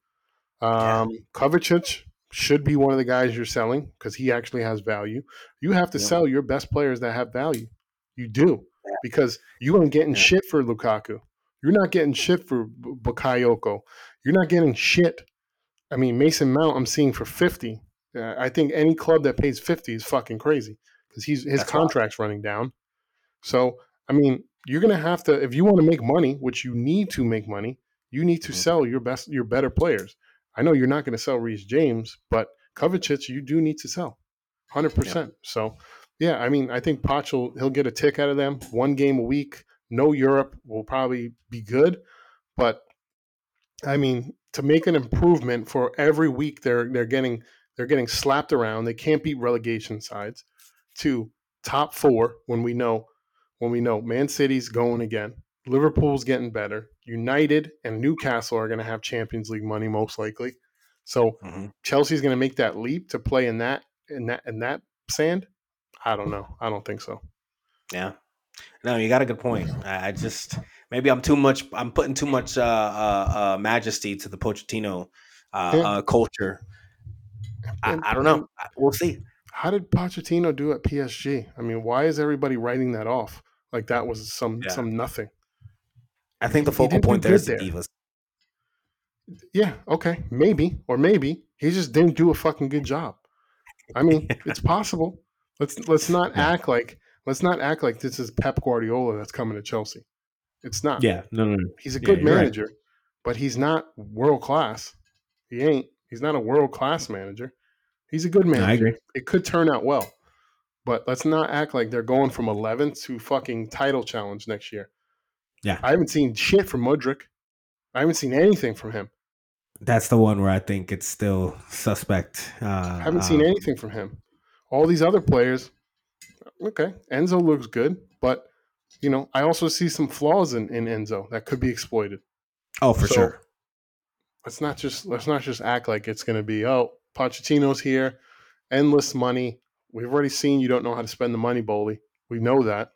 Um, yeah. Kovacic, should be one of the guys you're selling because he actually has value. You have to yeah. sell your best players that have value. You do because you aren't getting yeah. shit for Lukaku. You're not getting shit for Bakayoko. You're not getting shit. I mean, Mason Mount, I'm seeing for 50. Uh, I think any club that pays 50 is fucking crazy because he's his That's contract's running down. So, I mean, you're going to have to, if you want to make money, which you need to make money, you need to mm-hmm. sell your best, your better players. I know you're not going to sell Reece James, but Kovacic, you do need to sell, hundred yeah. percent. So, yeah, I mean, I think Poch will he'll get a tick out of them. One game a week, no Europe will probably be good, but I mean, to make an improvement for every week, they're they're getting they're getting slapped around. They can't beat relegation sides. To top four when we know when we know Man City's going again. Liverpool's getting better. United and Newcastle are going to have Champions League money most likely. So mm-hmm. Chelsea's going to make that leap to play in that in that in that sand. I don't know. I don't think so. Yeah. No, you got a good point. I just maybe I'm too much. I'm putting too much uh, uh, uh, majesty to the Pochettino uh, yeah. Uh, culture. I, I, don't know. We'll see. How did Pochettino do at PSG? I mean, why is everybody writing that off like that was some yeah. some nothing? I think the focal point there is the Divas. Yeah, okay, maybe or maybe he just didn't do a fucking good job. I mean, it's possible. Let's let's not yeah. act like let's not act like this is Pep Guardiola that's coming to Chelsea. It's not. Yeah, no, no, no. He's a good yeah, manager, right. but he's not world class. He ain't. He's not a world class manager. He's a good I manager. agree. It could turn out well, but let's not act like they're going from 11th to fucking title challenge next year. Yeah. I haven't seen shit from Mudryk. I haven't seen anything from him. That's the one where I think it's still suspect. Uh, I haven't seen um, anything from him. All these other players, okay, Enzo looks good, but you know, I also see some flaws in, in Enzo that could be exploited. Oh, for So, sure. Let's not just let's not just act like it's going to be oh Pochettino's here, endless money. We've already seen you don't know how to spend the money, Boehly. We know that.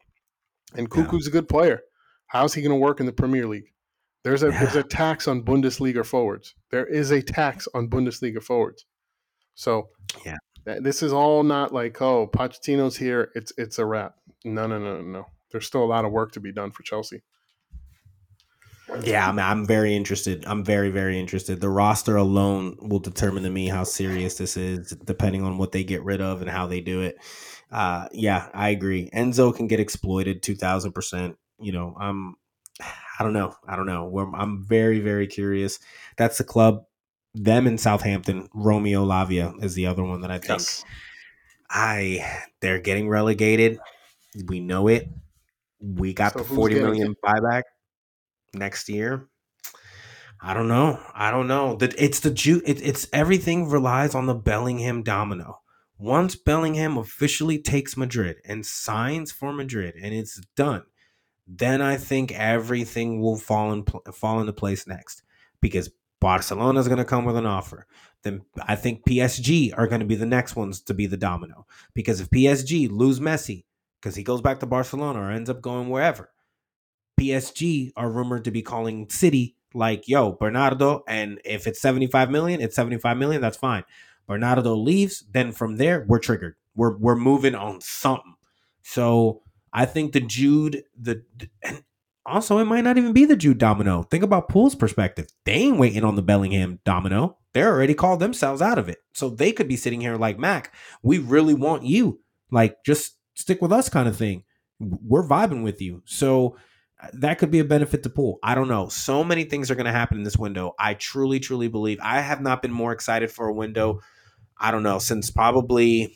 And Yeah. A good player. How's he going to work in the Premier League? There's a there's a tax on Bundesliga forwards. There is a tax on Bundesliga forwards. So Yeah. th- this is all not like oh Pochettino's here. It's it's a wrap. No no no no no. There's still a lot of work to be done for Chelsea. Yeah, I'm, I'm very interested. I'm very, very interested. The roster alone will determine to me how serious this is, depending on what they get rid of and how they do it. Uh, yeah, I agree. Enzo can get exploited two thousand percent. You know, I'm. I don't know. I don't know. We're, I'm very, very curious. That's the club. Them in Southampton. Romeo Lavia is the other one that I think. Yes. I they're getting relegated. We know it. We got So the forty million buyback next year. I don't know. I don't know. That it's the Jude. It, it's everything relies on the Bellingham domino. Once Bellingham officially takes Madrid and signs for Madrid, and it's done, then I think everything will fall in pl- fall into place next because Barcelona is going to come with an offer. Then I think PSG are going to be the next ones to be the domino because if PSG lose Messi because he goes back to Barcelona or ends up going wherever, PSG are rumored to be calling City like, "Yo, Bernardo," and if it's seventy five million, it's seventy five million. That's fine. Bernardo leaves, then from there we're triggered. We're we're moving on something. So I think the Jude the and also it might not even be the Jude domino. Think about Pool's perspective. They ain't waiting on the Bellingham domino. They're already called themselves out of it. So they could be sitting here like Mac. We really want you. Like just stick with us, kind of thing. We're vibing with you. So that could be a benefit to Pool. I don't know. So many things are going to happen in this window. I truly, truly believe. I have not been more excited for a window. I don't know since probably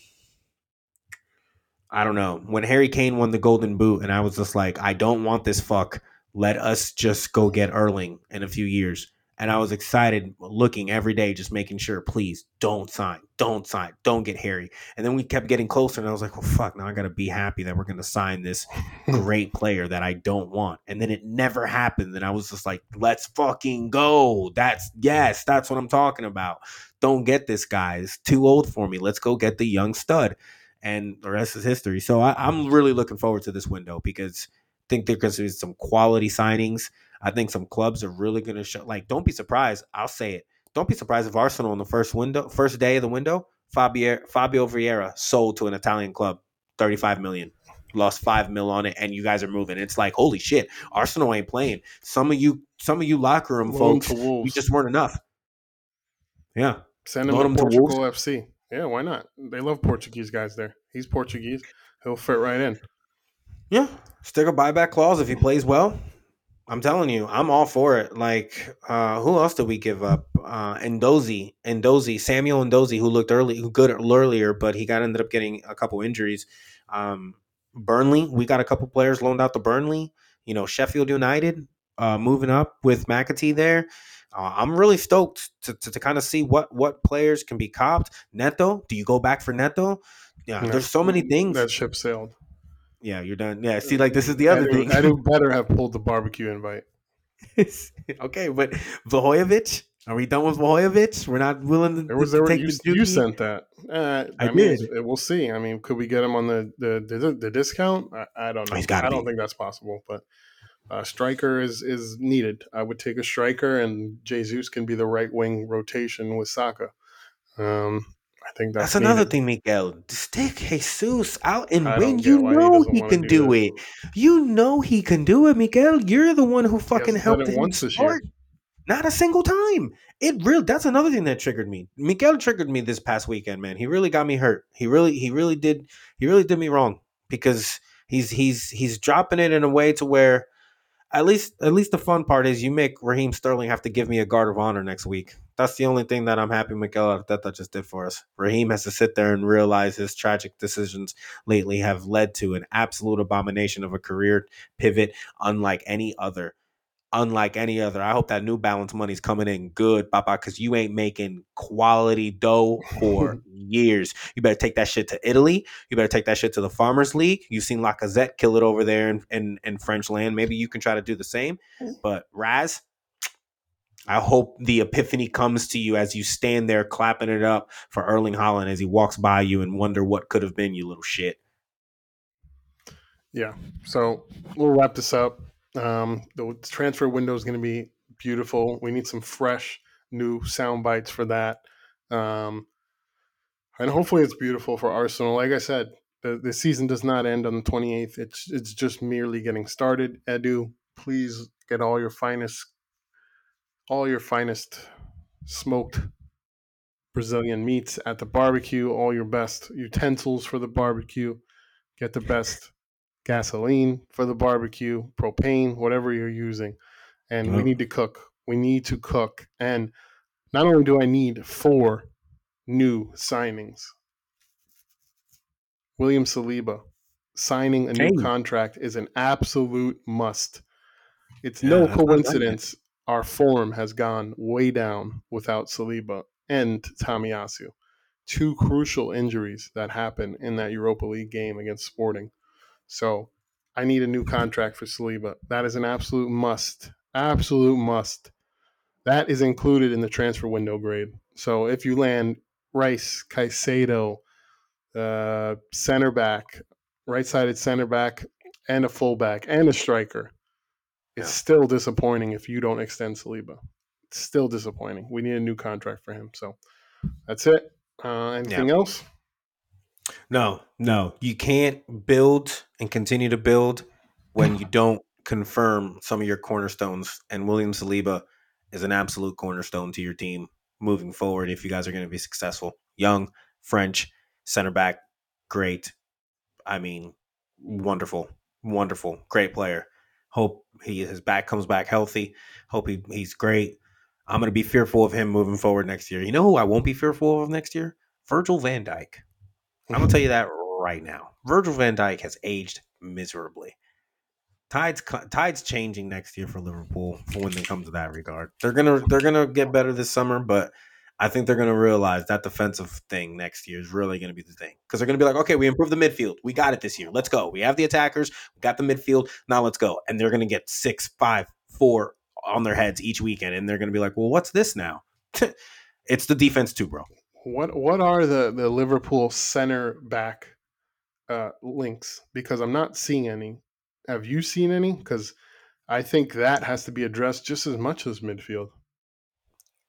I don't know when Harry Kane won the Golden Boot, and I was just like, I don't want this fuck. Let us just go get Erling in a few years. And I was excited, looking every day, just making sure, please don't sign, don't sign, don't get Harry. And then we kept getting closer, and I was like, well, fuck, now I got to be happy that we're going to sign this great player that I don't want. And then it never happened. And I was just like, let's fucking go. That's, yes, that's what I'm talking about. Don't get this guy. It's too old for me. Let's go get the young stud. And the rest is history. So I, I'm really looking forward to this window because I think there going to be some quality signings. I think some clubs are really going to show. Like, don't be surprised. I'll say it. Don't be surprised if Arsenal in the first window, first day of the window, Fabio Fabio Vieira sold to an Italian club, thirty five million, lost five mil on it, and you guys are moving. It's like holy shit, Arsenal ain't playing. Some of you, some of you locker room Loan folks, we just weren't enough. Yeah, Send him Loan to Portugal? FC. Yeah, why not? They love Portuguese guys there. He's Portuguese. He'll fit right in. yeah. Stick a buyback clause if he plays well. I'm telling you, I'm all for it. Like, uh, who else did we give up? Uh, Endozi, Endozi, Samuel Endozi, who looked early, who good earlier, but he got ended up getting a couple injuries. Um, Burnley, we got a couple players loaned out to Burnley. You know, Sheffield United, uh, moving up with McAtee there. Uh, I'm really stoked to, to, to kind of see what what players can be copped. Neto, do you go back for Neto? Yeah, No, there's so many things. That ship sailed. Yeah, you're done. Yeah, see, like this is the other Edu, thing. Edu better have pulled the barbecue invite. okay, but Vlahovic, are we done with Vlahovic? We're not willing to, There was to there were, take you, the you sent that. Uh, I mean, did. We'll see. I mean, could we get him on the the the, the discount? I, I don't know. He's gotta I don't be. think that's possible. But uh, striker is is needed. I would take a striker, and Jesus can be the right wing rotation with Saka. Um, I think that's, That's another thing, Mikel. Stick Jesus out and I win. You why he know he can do do it. You know he can do it, Mikel. You're the one who fucking hasn't helped him once start. Not a single time. It really that's another thing that triggered me. Mikel triggered me this past weekend, man. He really got me hurt. He really he really did he really did me wrong because he's he's he's dropping it in a way to where at least at least the fun part is you make Raheem Sterling have to give me a guard of honor next week That's the only thing that I'm happy Mikel Arteta just did for us. Raheem has to sit there and realize his tragic decisions lately have led to an absolute abomination of a career pivot unlike any other unlike any other. I hope that New Balance money's coming in good, Papa, because you ain't making quality dough for years. You better take that shit to Italy. You better take that shit to the Farmers League. You've seen Lacazette kill it over there in, in, in French land. Maybe you can try to do the same. Mm. But Raz, I hope the epiphany comes to you as you stand there clapping it up for Erling Haaland as he walks by you and wonder what could have been, you little shit. Yeah. So we'll wrap this up. Um, the transfer window is going to be beautiful. We need some fresh new sound bites for that. Um, and hopefully it's beautiful for Arsenal. Like I said, the, the season does not end on the 28th. It's it's just merely getting started. Edu, please get all your finest all your finest smoked Brazilian meats at the barbecue, all your best utensils for the barbecue. Get the best gasoline for the barbecue, propane, whatever you're using. And we need to cook. We need to cook. And not only do I need four new signings, William Saliba signing a new contract is an absolute must. It's Yeah, no that's not bad. coincidence our form has gone way down without Saliba and Tomiyasu. Two crucial injuries that happened in that Europa League game against Sporting. So I need a new contract for Saliba. That is an absolute must. Absolute must. That is included in the transfer window grade. So if you land Rice, Caicedo, uh, center back, right sided center back, and a fullback and a striker, it's Yeah. still disappointing if you don't extend Saliba. It's still disappointing. We need a new contract for him. So that's it. Uh, anything else? No, no. You can't build and continue to build when you don't confirm some of your cornerstones. And William Saliba is an absolute cornerstone to your team moving forward if you guys are going to be successful. Young, French, center back, great. I mean, wonderful, wonderful, great player. Hope he his back comes back healthy. Hope he, he's great. I'm going to be fearful of him moving forward next year. You know who I won't be fearful of next year? Virgil van Dijk. I'm gonna tell you that right now. Virgil van Dijk has aged miserably. Tides tides changing next year for Liverpool for when it comes to that regard. They're gonna they're gonna get better this summer, but I think they're gonna realize that defensive thing next year is really gonna be the thing because they're gonna be like, okay, we improved the midfield, we got it this year. Let's go. We have the attackers, we got the midfield. Now let's go. And they're gonna get six, five, four on their heads each weekend, and they're gonna be like, well, what's this now? it's the defense too, bro. What what are the the Liverpool center back uh, links? Because I'm not seeing any. Have you seen any? Because I think that has to be addressed just as much as midfield.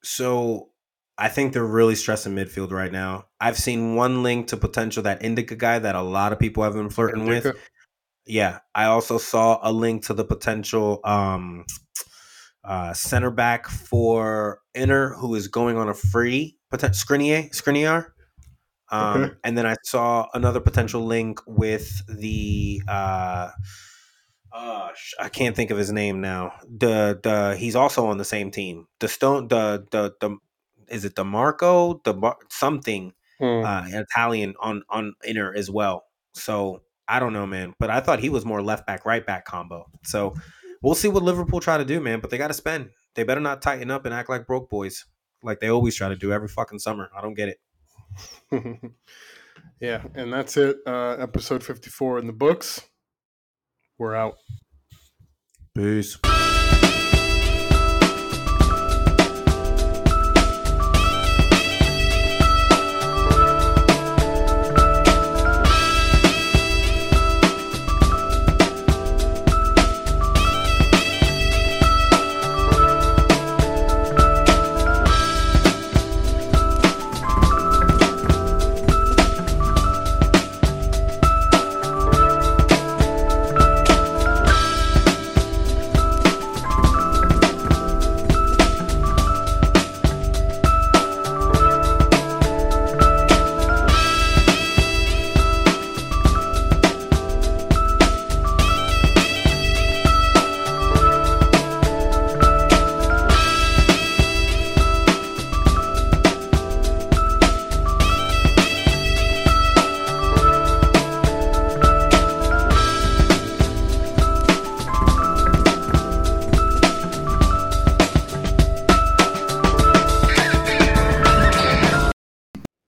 So I think they're really stressing midfield right now. I've seen one link to potential that Indica guy that a lot of people have been flirting with. Yeah, I also saw a link to the potential um, uh, center back for Inter who is going on a free potential Skriniar. Skriniar. Um, Okay. And then I saw another potential link with the uh, uh, sh- I can't think of his name now. The the he's also on the same team. The stone the the the is it Dimarco the something Hmm. uh, Italian on on Inter as well. So I don't know, man. But I thought he was more left back right back combo. So we'll see what Liverpool try to do, man. But they got to spend. They better not tighten up and act like broke boys, like they always try to do every fucking summer. I don't get it. yeah, and that's it. Uh, episode 54 in the books. We're out. Peace.